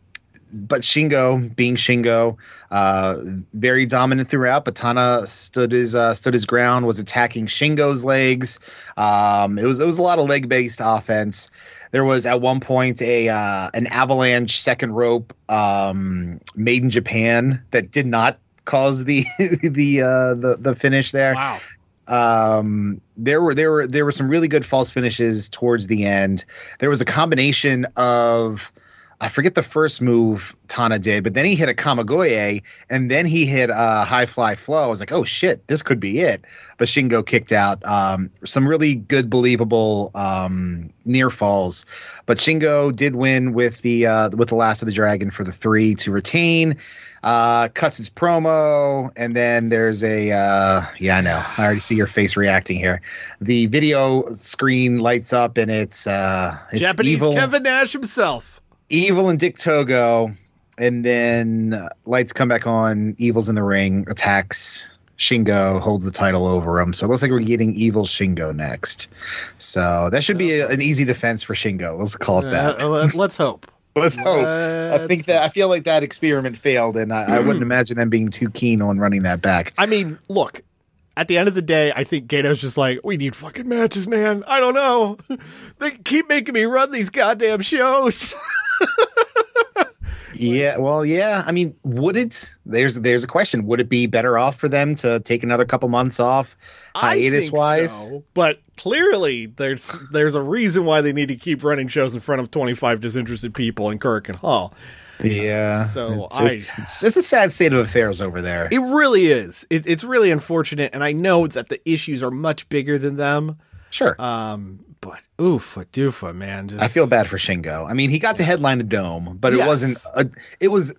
but Shingo, being Shingo, uh, very dominant throughout. But Tana stood his uh, stood his ground, was attacking Shingo's legs. Um, it was it was a lot of leg based offense. There was at one point a uh, an avalanche second rope um, made in Japan that did not cause the the uh, the the finish there. Wow. Um, there were there were there were some really good false finishes towards the end. There was a combination of I forget the first move Tana did, but then he hit a Kamigoye and then he hit a high fly flow. I was like, oh shit, this could be it. But Shingo kicked out. Um, some really good, believable um, near falls. But Shingo did win with the uh, with the last of the dragon for the three to retain. Uh, cuts his promo, and then there's a uh, yeah, I know. I already see your face reacting here. The video screen lights up, and it's uh, it's Japanese evil Kevin Nash himself. Evil and Dick Togo, and then uh, lights come back on. Evil's in the ring, attacks Shingo, holds the title over him. So it looks like we're getting Evil Shingo next. So that should be a, an easy defense for Shingo. Let's call it that. Uh, let- let's hope. Let's hope. I think that I feel like that experiment failed, and I, I wouldn't imagine them being too keen on running that back. I mean, look. At the end of the day, I think Gedo's just like, we need fucking matches, man. I don't know. They keep making me run these goddamn shows. Yeah, well, yeah. I mean, would it? There's there's a question. Would it be better off for them to take another couple months off, hiatus wise? so, but clearly there's there's a reason why they need to keep running shows in front of 25 disinterested people in Korakuen Hall. Yeah. So it's, I- it's, it's, it's a sad state of affairs over there. It really is. It, it's really unfortunate, and I know that the issues are much bigger than them. Sure. Um, but oofa doofa, man. Just, I feel bad for Shingo. I mean, he got to headline the dome, but it Yes. wasn't a. It was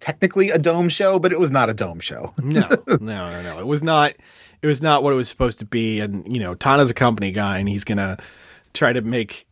technically a dome show, but it was not a dome show. no, no, no, no. It was not. It was not what it was supposed to be. And you know, Tana's a company guy, and he's gonna try to make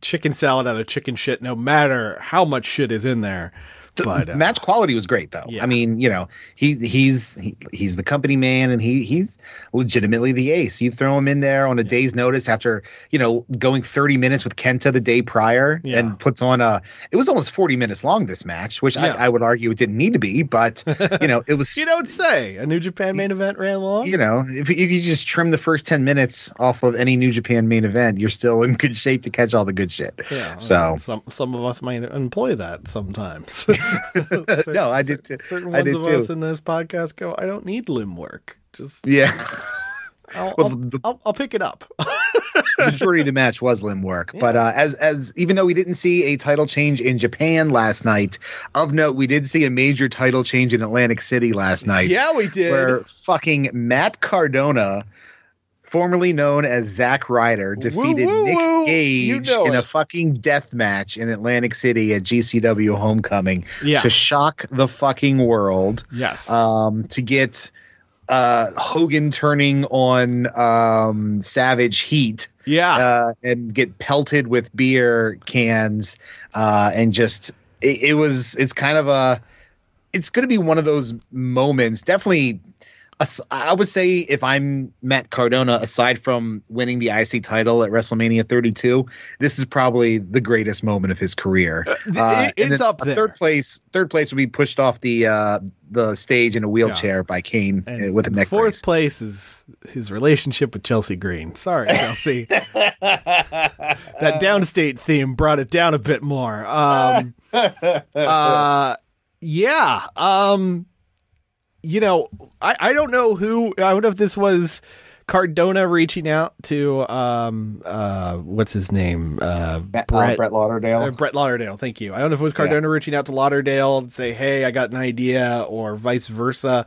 chicken salad out of chicken shit, no matter how much shit is in there. The But uh, match quality was great, though. Yeah. I mean, you know, he he's he, he's the company man, and he he's legitimately the ace. You throw him in there on a day's notice after you know going thirty minutes with Kenta the day prior, Yeah. and puts on a. It was almost forty minutes long this match, which Yeah. I, I would argue it didn't need to be, but you know, it was. you don't say. A New Japan main event ran long. you know, if, if you just trim the first 10 minutes off of any New Japan main event, you're still in good shape to catch all the good shit. Yeah, so, some some of us might employ that sometimes. no, I did. Certain I ones did of too. us in this podcast go, I don't need limb work. Just yeah, I'll, Well, I'll, the- I'll, I'll pick it up. the majority of the match was limb work. But uh, as as even though we didn't see a title change in Japan last night, of note, we did see a major title change in Atlantic City last night. yeah, we did. Where fucking Matt Cardona, formerly known as Zack Ryder, defeated woo, Nick woo. Gage You know in a fucking death match in Atlantic City at GCW Homecoming Yeah. to shock the fucking world. yes. Um, to get uh, Hogan turning on um, Savage Heat yeah. uh, and get pelted with beer cans uh, and just it, it was it's kind of a it's going to be one of those moments definitely I would say if I'm Matt Cardona, aside from winning the IC title at WrestleMania 32, this is probably the greatest moment of his career. th- Uh, it's up there. Third place, third place would be pushed off the uh, the stage in a wheelchair by Kane uh, with a neck fourth brace. place is his relationship with Chelsea Green. Sorry, Chelsea. that downstate theme brought it down a bit more. Um, uh, yeah. Um, you know, I, I don't know who. I don't know if this was Cardona reaching out to um uh what's his name uh Brett, Brett Brett Lauderdale. uh, Brett Lauderdale, thank you. I don't know if it was Cardona reaching out to Lauderdale and say, "Hey, I got an idea," or vice versa.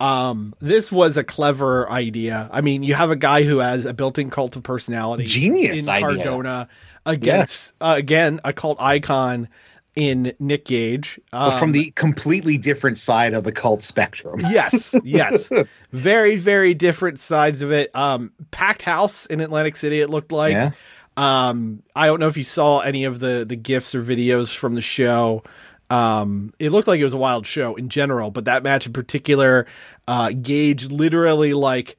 Um, this was a clever idea. I mean, you have a guy who has a built-in cult of personality, Genius in idea. Cardona against uh, again a cult icon in Nick Gage. but Um, from the completely different side of the cult spectrum. yes, yes, very very different sides of it. Um, packed house in Atlantic City. It looked like. Yeah. Um, I don't know if you saw any of the the gifs or videos from the show. Um, it looked like it was a wild show in general, but that match in particular, uh, Gage literally like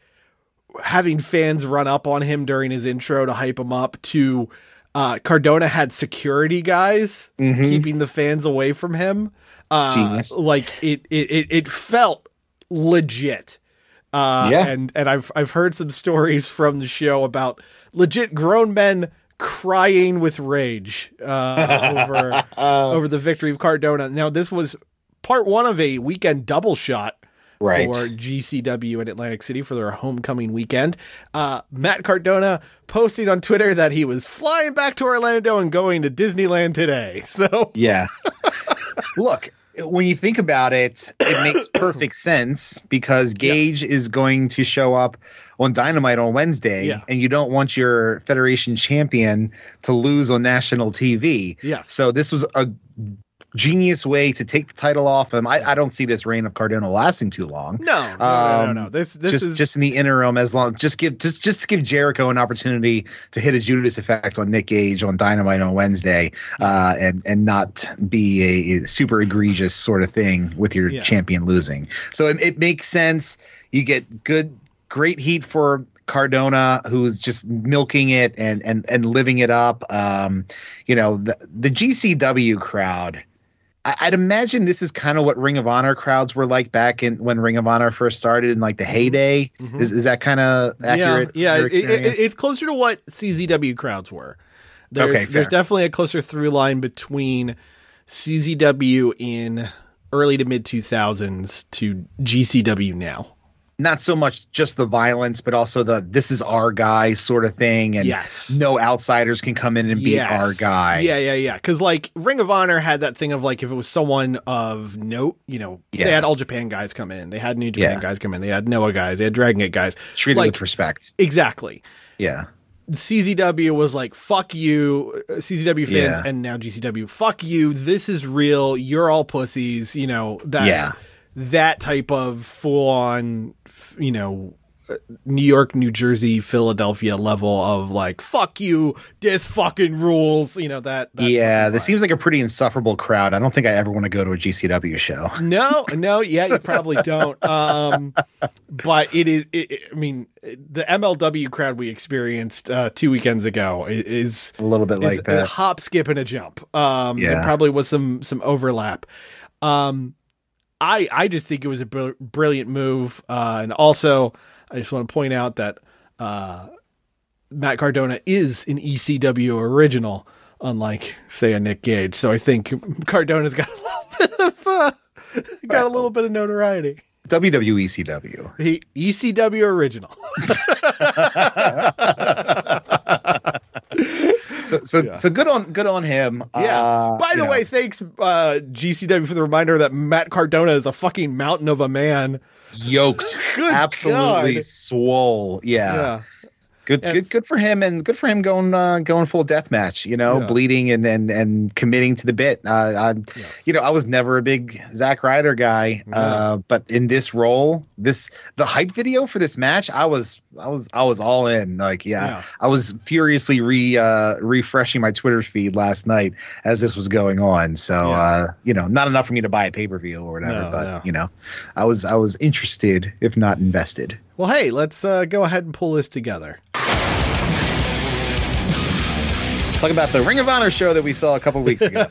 having fans run up on him during his intro to hype him up to uh, Cardona had security guys keeping the fans away from him. Uh, Genius. like it, it, it, it felt legit. Uh, Yeah. and, and I've, I've heard some stories from the show about legit grown men crying with rage, uh, over, over the victory of Cardona. Now, this was part one of a weekend double shot Right. for GCW in Atlantic City for their homecoming weekend. Uh, Matt Cardona posting on Twitter that he was flying back to Orlando and going to Disneyland today. So Yeah. Look, when you think about it, it makes perfect sense because Gage is going to show up on Dynamite on Wednesday, Yeah. and you don't want your Federation champion to lose on national TV. Yes. So this was a genius way to take the title off him. I, I don't see this reign of Cardona lasting too long. no, no, no, no, Um, no. This this just is just in the interim, as long just give just just to give Jericho an opportunity to hit a Judas effect on Nick Gage on Dynamite on Wednesday, uh, and and not be a, super egregious sort of thing with your Yeah. champion losing. So it, it makes sense. You get good, great heat for Cardona, who's just milking it and and and living it up. Um, you know the the GCW crowd. I- I'd imagine this is kind of what Ring of Honor crowds were like back in when Ring of Honor first started in like the mm-hmm. heyday. Mm-hmm. Is, is that kind of accurate? Yeah, yeah. It, it, it's closer to what CZW crowds were. There's, Okay, there's definitely a closer through line between CZW in early to mid 2000s to GCW now. Not so much just the violence, but also the "this is our guy" sort of thing, and Yes. no outsiders can come in and be Yes. our guy. Yeah, yeah, yeah. Because like Ring of Honor had that thing of like if it was someone of note, you know, they had all Japan guys come in, they had New Japan Yeah. guys come in, they had Noah guys, they had Dragon Gate guys. treated like with respect. exactly. Yeah, CZW was like, fuck you, uh, CZW fans, Yeah. and now GCW, fuck you. This is real. You're all pussies. You know that Yeah. That type of full on, you know, New York, New Jersey, Philadelphia level of like, fuck you, this fucking rules. You know that. that yeah. This seems like a pretty insufferable crowd. I don't think I ever want to go to a GCW show. No, no, yeah, you probably don't. Um, but it is. It, it- I mean, the MLW crowd we experienced uh, two weekends ago is A little bit like a that. hop, skip, and a jump. Um, there Yeah. probably was some some overlap. Um, I I just think it was a br- brilliant move, uh, and also I just want to point out that uh, Matt Cardona is an ECW original, unlike say a Nick Gage. So I think Cardona's got a little bit of uh, got a little bit of notoriety. WWECW. He ECW original. So so so good on good on him. Yeah. Uh, By the you way, know, thanks uh, GCW for the reminder that Matt Cardona is a fucking mountain of a man. yoked, Good absolutely God. swole. Yeah. Yeah. Good, good, good for him, and good for him going uh, going full death match. You know, Yeah. bleeding and and and committing to the bit. Uh, I, Yes. you know, I was never a big Zack Ryder guy, uh, but in this role, this the hype video for this match, I was I was I was all in. Like, yeah, Yeah. I was furiously re uh, refreshing my Twitter feed last night as this was going on. So, Yeah. uh, you know, not enough for me to buy a pay per view or whatever, No, but no. you know, I was I was interested, if not invested. Well, hey, let's uh, go ahead and pull this together. Talk about the Ring of Honor show that we saw a couple weeks ago.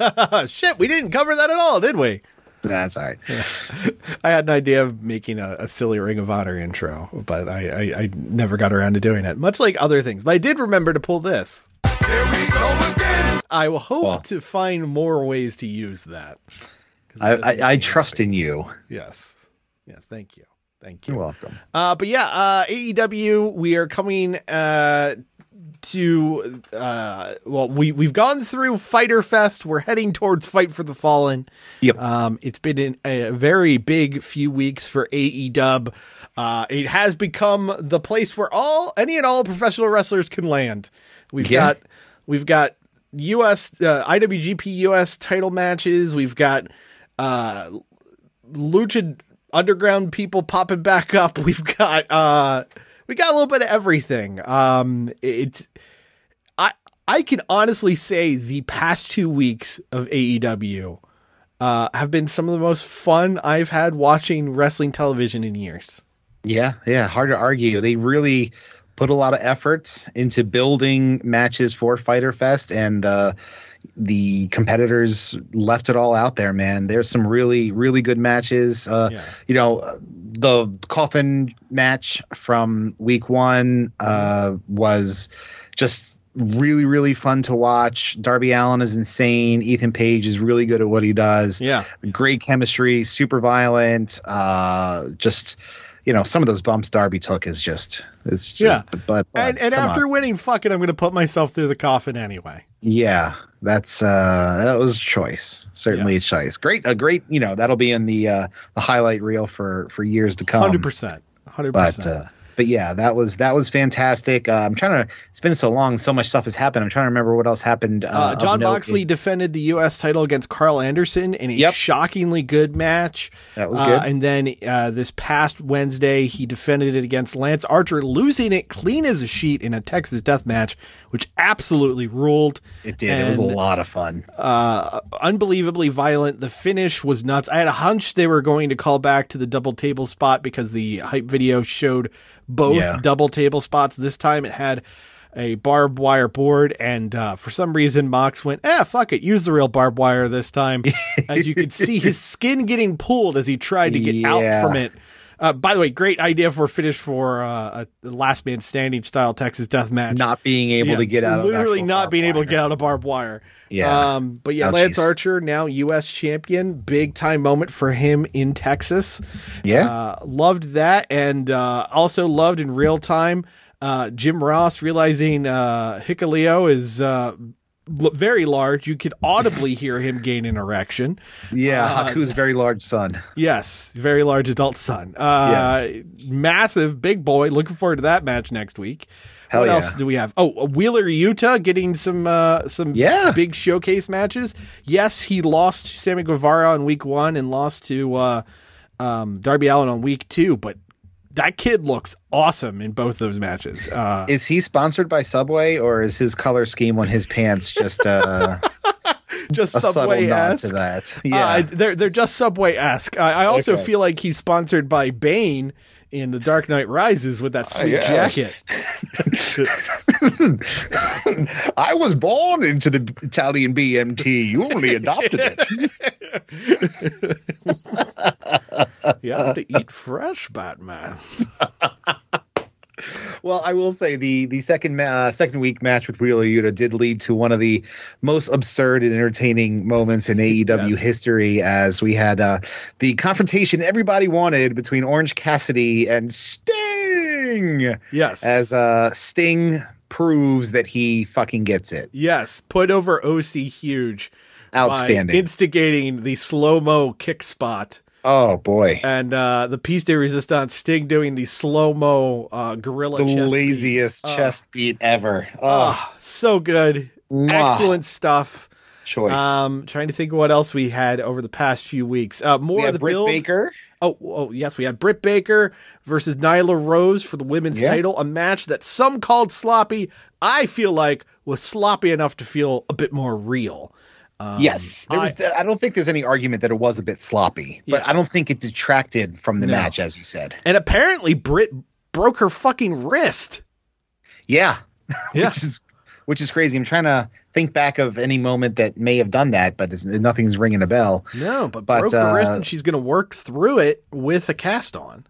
Shit, we didn't cover that at all, did we? That's all right. I had an idea of making a, a silly Ring of Honor intro, but I, I, I never got around to doing it, much like other things. But I did remember to pull this. I will hope Well. to find more ways to use that. I, I, I trust in you. Yes. Yes. Thank you. Thank you. You're welcome. Uh, but yeah, uh, AEW, we are coming uh, to uh, well, we we've gone through Fighter Fest. We're heading towards Fight for the Fallen. Yep. Um, it's been in a very big few weeks for AEW. Uh, it has become the place where all any and all professional wrestlers can land. We've Yeah. got we've got US uh, IWGP US title matches. We've got uh, lucha underground people popping back up. We've got uh we got a little bit of everything. Um it's I I can honestly say the past 2 weeks of AEW uh, have been some of the most fun I've had watching wrestling television in years. Yeah, yeah, hard to argue. They really put a lot of effort into building matches for Fighter Fest, and uh, the competitors left it all out there. Man, there's some really, really good matches. Uh, Yeah. You know, the coffin match from week one uh, was just really, really fun to watch. Darby Allin is insane. Ethan Page is really good at what he does Yeah. great chemistry, super violent. Uh, just you know, some of those bumps Darby took is just it's just, Yeah. But, but And, and after on. winning, fuck it, I'm going to put myself through the coffin anyway. yeah, that's uh that was a choice, certainly Yeah. a choice. Great, a great you know that'll be in the uh the highlight reel for for years to come. 100%. 100%. But uh, but yeah, that was that was fantastic. Uh, I'm trying to. It's been so long, so much stuff has happened. I'm trying to remember what else happened. Uh, Uh, John. Moxley defended the U.S. title against Karl Anderson in a Yep. shockingly good match. That was Uh, good. and then uh, this past Wednesday, he defended it against Lance Archer, losing it clean as a sheet in a Texas death match, which absolutely ruled. It did. it was a lot of fun. uh, unbelievably violent. The finish was nuts. I had a hunch they were going to call back to the double table spot because the hype video showed both Yeah. double table spots. This time it had a barbed wire board, and uh, for some reason Mox went, "Eh, fuck it, use the real barbed wire this time." as you could see his skin getting pulled as he tried to get out from it. Uh, by the way, great idea for finish for uh, a last man standing style Texas death match Not being able yeah, to get out. literally of not being able to get out of barbed wire. Yeah. Um, but yeah, Ouchies. Lance Archer now U.S. champion, big time moment for him in Texas. Yeah. uh, loved that, and uh, also loved in real time. Uh, Jim Ross realizing uh, Hikuleo is uh, very large. You could audibly hear him gain an erection. Yeah, Uh, Haku's very large son. Yes, very large adult son. Uh, Yes. massive big boy. Looking forward to that match next week. Hell what yeah. else do we have? Oh, Wheeler Yuta getting some uh, some Yeah. big showcase matches. Yes, he lost to Sammy Guevara on week one and lost to uh, um, Darby Allin on week two, but that kid looks awesome in both those matches. Uh, Is he sponsored by Subway or is his color scheme on his pants just uh, just a Subway nod esque. to that? Uh, Yeah. they're they're just Subway esque. I, I also Okay. feel like he's sponsored by Bane in The Dark Knight Rises with that sweet yeah. jacket. I was born into the Italian BMT. You only adopted it. You have to eat fresh, Batman. Well, I will say the the second ma- uh, second week match with Wheeler Yuta did lead to one of the most absurd and entertaining moments in AEW Yes. history, as we had uh, the confrontation everybody wanted between Orange Cassidy and Sting. Yes. As uh, Sting proves that he fucking gets it. yes, put over OC huge. Outstanding. By instigating the slow mo kick spot Oh boy. and uh, the piece de resistance Sting doing the slow mo uh, gorilla the chest laziest Oh. chest beat ever. Oh, so good. Mwah. Excellent stuff. choice. Um, trying to think of what else we had over the past few weeks. Uh, more we of the Britt build. Baker. Oh, oh, yes, we had Britt Baker versus Nyla Rose for the women's Yeah. title, a match that some called sloppy. I feel like was sloppy enough to feel a bit more real. Um, yes, there was. I, don't think there's any argument that it was a bit sloppy, but I don't think it detracted from the No. match, as you said. And apparently, Britt broke her fucking wrist. Yeah, Yeah. which is which is crazy. I'm trying to think back of any moment that may have done that, but it's, nothing's ringing a bell. No, but, But, broke her wrist, uh, and she's going to work through it with a cast on.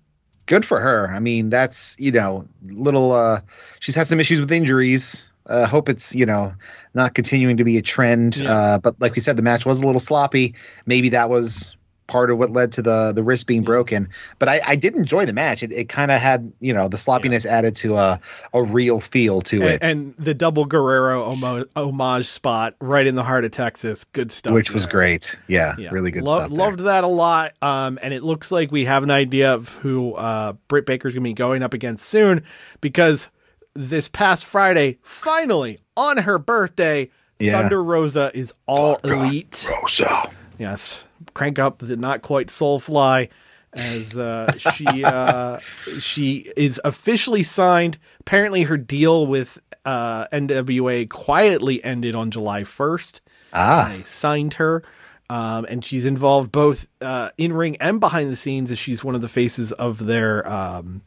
Good for her. I mean, that's you know, little. uh She's had some issues with injuries. Uh, hope it's you know not continuing to be a trend. Yeah. Uh, but like we said, the match was a little sloppy. Maybe that was part of what led to the the wrist being broken. But I, I did enjoy the match. It, it kind of had you know the sloppiness added to a a real feel to it, And, and the double Guerrero homage spot right in the heart of Texas. Good stuff. which was great. Yeah, Yeah. really good Lo- stuff. there. Loved that a lot. Um, and it looks like we have an idea of who uh, Britt Baker's going to be going up against soon because this past Friday, finally on her birthday, Yeah. Thunder Rosa is all elite. Rosa. Yes, crank up the not quite Soulfly as uh, she uh, she is officially signed. Apparently, her deal with uh, NWA quietly ended on July first. Ah, They signed her. Um, and she's involved both uh, in ring and behind the scenes as she's one of the faces of their um,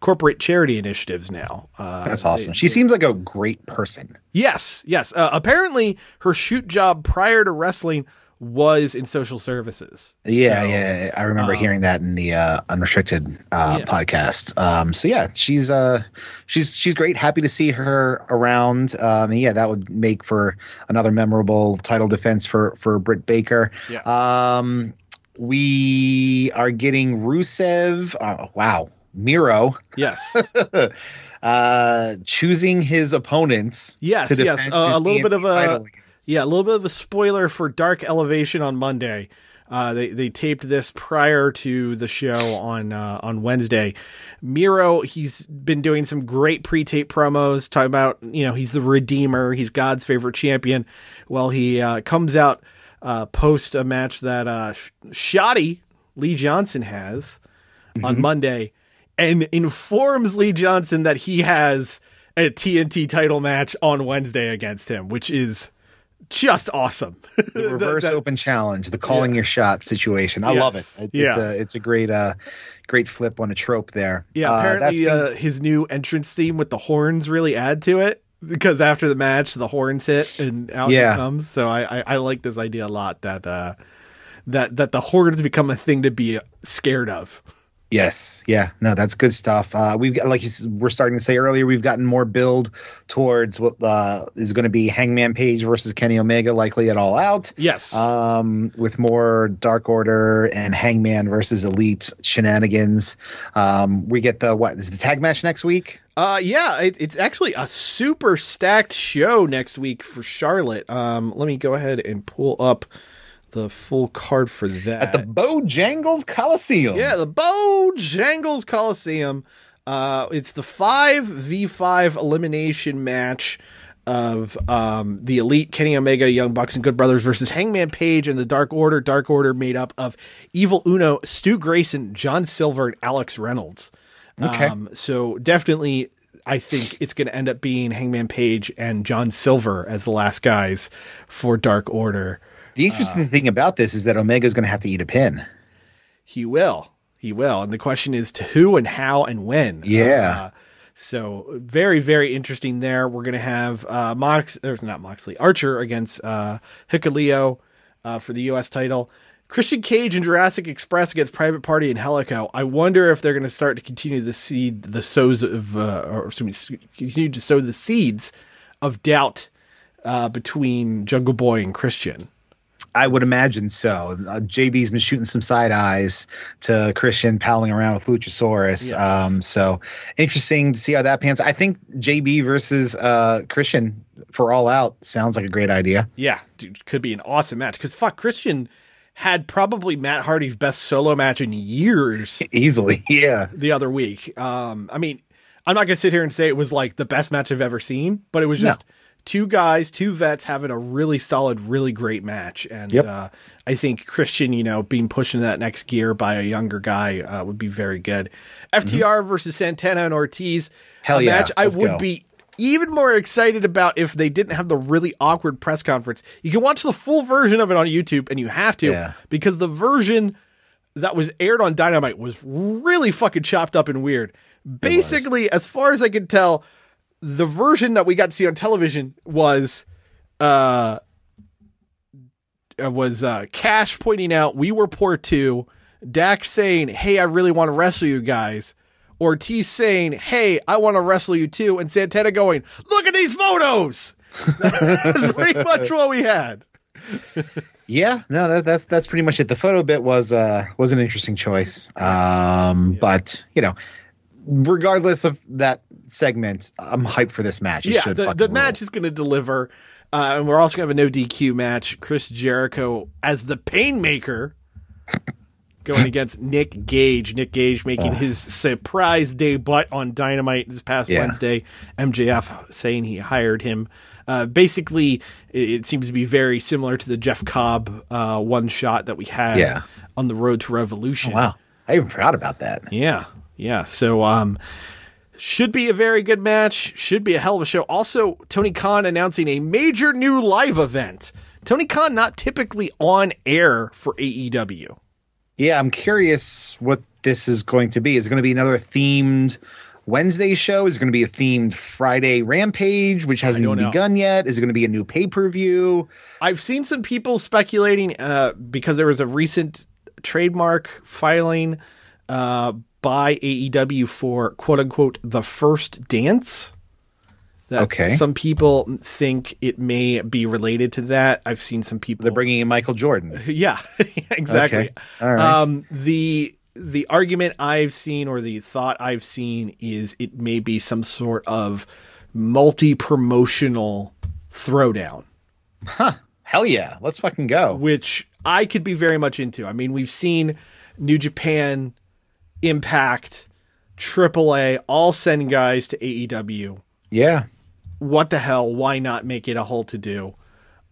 corporate charity initiatives now. Uh, That's awesome. She seems like a great person. Yes, yes. Uh, apparently, her shoot job prior to wrestling was in social services. Yeah, So, yeah, I remember hearing that in the uh, unrestricted uh, podcast. Um, so yeah, she's uh, she's she's great. Happy to see her around. Um, and yeah, that would make for another memorable title defense for for Britt Baker. Yeah. Um, we are getting Rusev. Oh, wow, Miro. Yes. uh, choosing his opponents. Yes, yes, uh, a little bit of a-. Yeah, a little bit of a spoiler for Dark Elevation on Monday. Uh, they they taped this prior to the show on uh, on Wednesday. Miro, he's been doing some great pre-tape promos, talking about you know he's the Redeemer, he's God's favorite champion. Well, he uh, comes out uh, post a match that uh, Sh- Shoddy Lee Johnson has on Monday, and informs Lee Johnson that he has a TNT title match on Wednesday against him, which is just awesome. the reverse that- open challenge, the calling your shot situation. I love it. It Yeah. It's a it's a great uh great flip on a trope there. Yeah, Uh, apparently been- uh, his new entrance theme with the horns really add to it because after the match the horns hit and out Yeah. it comes. So I, I I like this idea a lot that uh that that the horns become a thing to be scared of. Yes, yeah, no, that's good stuff. Uh, we've got like you, we're starting to say earlier, we've gotten more build towards what uh, is going to be Hangman Page versus Kenny Omega, likely at All Out. Yes. Um, with more Dark Order and Hangman versus Elite shenanigans. Um, we get the what is the tag match next week? Uh, yeah, it, it's actually a super stacked show next week for Charlotte. Um, let me go ahead and pull up the full card for that. At the Bojangles Coliseum. yeah, the Bojangles Coliseum. Uh, it's the five v five elimination match of um the elite Kenny Omega, Young Bucks, and Good Brothers versus Hangman Page and the Dark Order. Dark Order made up of Evil Uno, Stu Grayson, John Silver, and Alex Reynolds. Okay. Um, so definitely, I think it's going to end up being Hangman Page and John Silver as the last guys for Dark Order. The Uh. interesting thing about this is that Omega's going to have to eat a pin. He will. He will. And the question is to who and how and when. Yeah. Uh, so very, very interesting there. We're going to have uh, Mox, or not Moxley, Archer against uh, Hikuleo uh, for the U.S. title. Christian Cage and Jurassic Express against Private Party and Helico. I wonder if they're going to start to continue to seed the sows of, uh, or excuse me, continue to sow the seeds of doubt uh, between Jungle Boy and Christian. I would imagine so. Uh, JB's been shooting some side eyes to Christian palling around with Luchasaurus. Yes. Um, so interesting to see how that pans. I think JB versus uh, Christian for All Out sounds like a great idea. Yeah, dude, could be an awesome match because fuck, Christian had probably Matt Hardy's best solo match in years Easily, yeah. the other week. Um, I mean, I'm not gonna sit here and say it was like the best match I've ever seen, but it was just two guys, two vets having a really solid, really great match. And Yep. uh, I think Christian, you know, being pushed into that next gear by a younger guy uh, would be very good. FTR versus Santana and Ortiz, Mm-hmm. Hell a yeah, match I would go. be even more excited about if they didn't have the really awkward press conference. You can watch the full version of it on YouTube, and you have to Yeah. because the version that was aired on Dynamite was really fucking chopped up and weird. Basically, as far as I could tell, the version that we got to see on television was uh uh, was uh Cash pointing out we were poor too, Dax saying, "Hey, I really want to wrestle you guys." Ortiz saying, "Hey, I want to wrestle you too," and Santana going, "Look at these photos." That's pretty much what we had. Yeah, no, that, that's that's pretty much it. The photo bit was uh was an interesting choice. Um, but you know, regardless of that segment, I'm hyped for this match. It yeah, the, the match is going to deliver. Uh, and we're also going to have a no DQ match. Chris Jericho as the Painmaker going against Nick Gage. Nick Gage making his surprise debut on Dynamite this past Yeah. Wednesday. MJF saying he hired him. Uh, basically, it, it seems to be very similar to the Jeff Cobb uh, one shot that we had Yeah. on the road to Revolution. Wow, I even forgot about that. Yeah, yeah. So, um, should be a very good match. Should be a hell of a show. Also, Tony Khan announcing a major new live event Tony Khan not typically on air for AEW. Yeah, I'm curious what this is going to be. Is it going to be another themed Wednesday show? Is it going to be a themed Friday Rampage, which hasn't even know. begun yet? Is it going to be a new pay per view? I've seen some people speculating uh, because there was a recent trademark filing uh, by AEW for quote unquote the first dance. That Okay. Some people think it may be related to that. I've seen some people. They're bringing in Michael Jordan. Yeah, exactly. Okay. All right. Um, the the argument I've seen or the thought I've seen is it may be some sort of multi promotional throwdown, Huh. Hell yeah, let's fucking go. which I could be very much into. I mean, we've seen New Japan, Impact, AAA all send guys to AEW. Yeah. What the hell? Why not make it a whole to do?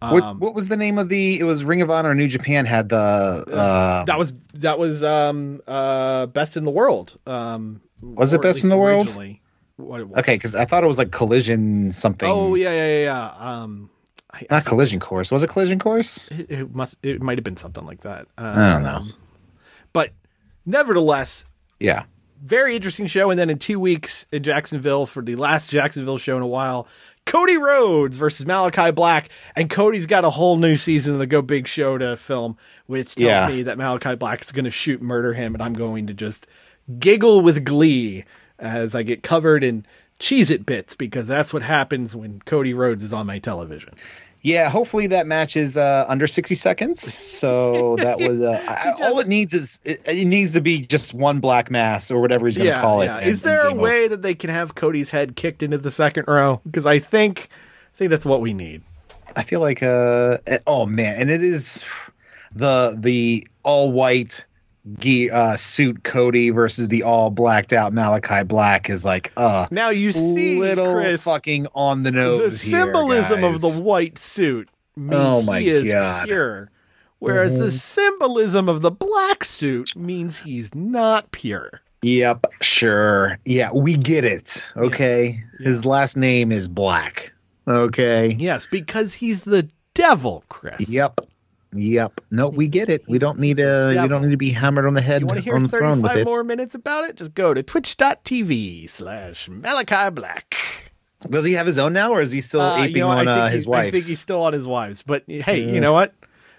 Um, what, what was the name of the? It was Ring of Honor. New Japan had the. Uh, That was that was um uh best in the world. Um Was it Best in the World? what it was. okay, because I thought it was like Collision something. Oh yeah yeah yeah yeah. Um I, Not Collision Course. Was it Collision Course? it, it must it might have been something like that. Um, I don't know. But nevertheless, Yeah. very interesting show. And then in two weeks in Jacksonville for the last Jacksonville show in a while, Cody Rhodes versus Malachi Black, and Cody's got a whole new season of the Go Big Show to film, which tells Yeah. me that Malachi Black is going to shoot murder him, and I'm going to just giggle with glee as I get covered in Cheez It bits because that's what happens when Cody Rhodes is on my television. Yeah, hopefully that match is uh, under 60 seconds. So that was uh, I, all it needs is it, it needs to be just one black mass or whatever he's going to call it. and- Is there and a way that they can have Cody's head kicked into the second row? Because I think I think that's what we need. I feel like uh oh man, and it is the the all white gear uh, suit Cody versus the all blacked out Malachi Black is like uh Now you see, little Chris, fucking on the nose. the symbolism of the white suit means Oh my he is God. Mm-hmm. pure, whereas the symbolism of the black suit means he's not pure. Yep, sure. Yeah, we get it. Okay. His last name is Black. Okay. Yes, because he's the devil, Chris. Yep. Yep. No, we get it. We don't need a you don't need to be hammered on the head You want to hear on the throne with 35 more minutes about it? Just go to twitch.tv slash Malachi Black. Does he have his own now or is he still Uh, aping you know, I on think uh, his I think he's still on his wife's. But hey, you know what?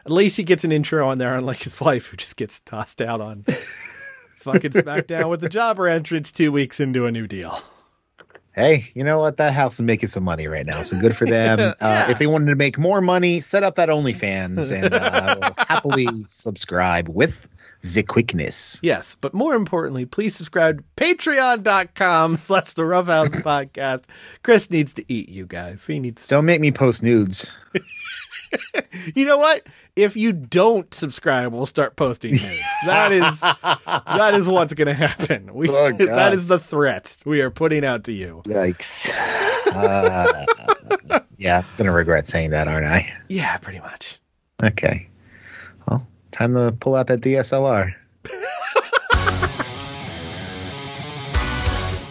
At least he gets an intro on there, unlike his wife, who just gets tossed out on fucking SmackDown with the jobber entrance two weeks into a new deal. Hey, you know what? That house is making some money right now, so good for them. uh, if they wanted to make more money, set up that OnlyFans and uh, will happily subscribe with the quickness. Yes, but more importantly, please subscribe to patreon.com slash the Roughhouse Podcast. Chris needs to eat, you guys. He needs to- Don't make me post nudes. You know what? If you don't subscribe, we'll start posting nudes. That is that is what's going to happen. We, Oh, that is the threat we are putting out to you. Yikes. Uh, yeah, I'm gonna regret saying that, aren't I? Yeah, pretty much. Okay. Well, time to pull out that DSLR.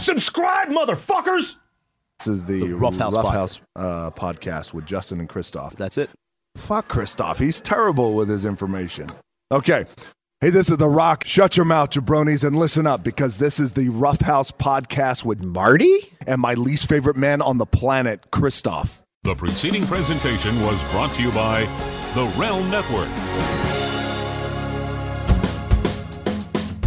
Subscribe, motherfuckers! This is the, Rough House Rough House uh, podcast with Justin and Christoph. That's it. Fuck Christoph. He's terrible with his information. Okay. Hey, this is The Rock. Shut your mouth, jabronis, and listen up because this is the Rough House podcast with Marty? and my least favorite man on the planet, Christoph. The preceding presentation was brought to you by the Realm Network.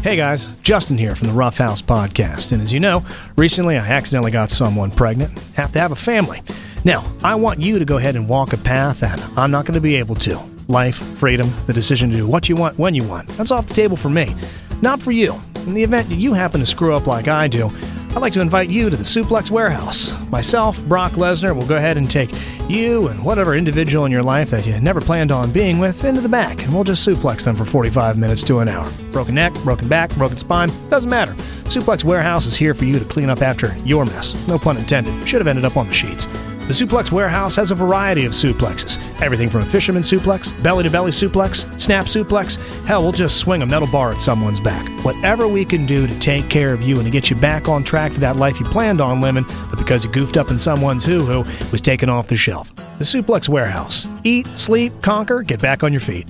Hey guys, Justin here from the Rough House Podcast. And as you know, recently I accidentally got someone pregnant. Have to have a family. Now, I want you to go ahead and walk a path that I'm not going to be able to. Life, freedom, the decision to do what you want when you want. That's off the table for me. Not for you. In the event that you happen to screw up like I do, I'd like to invite you to the Suplex Warehouse. Myself, Brock Lesnar, will go ahead and take you and whatever individual in your life that you never planned on being with into the back, and we'll just suplex them for 45 minutes to an hour. Broken neck, broken back, broken spine, doesn't matter. Suplex Warehouse is here for you to clean up after your mess. No pun intended. Should have ended up on the sheets. The Suplex Warehouse has a variety of suplexes. Everything from a fisherman suplex, belly to belly suplex, snap suplex. Hell, we'll just swing a metal bar at someone's back. Whatever we can do to take care of you and to get you back on track to that life you planned on living, but because you goofed up in someone's hoo hoo, was taken off the shelf. The Suplex Warehouse. Eat, sleep, conquer, get back on your feet.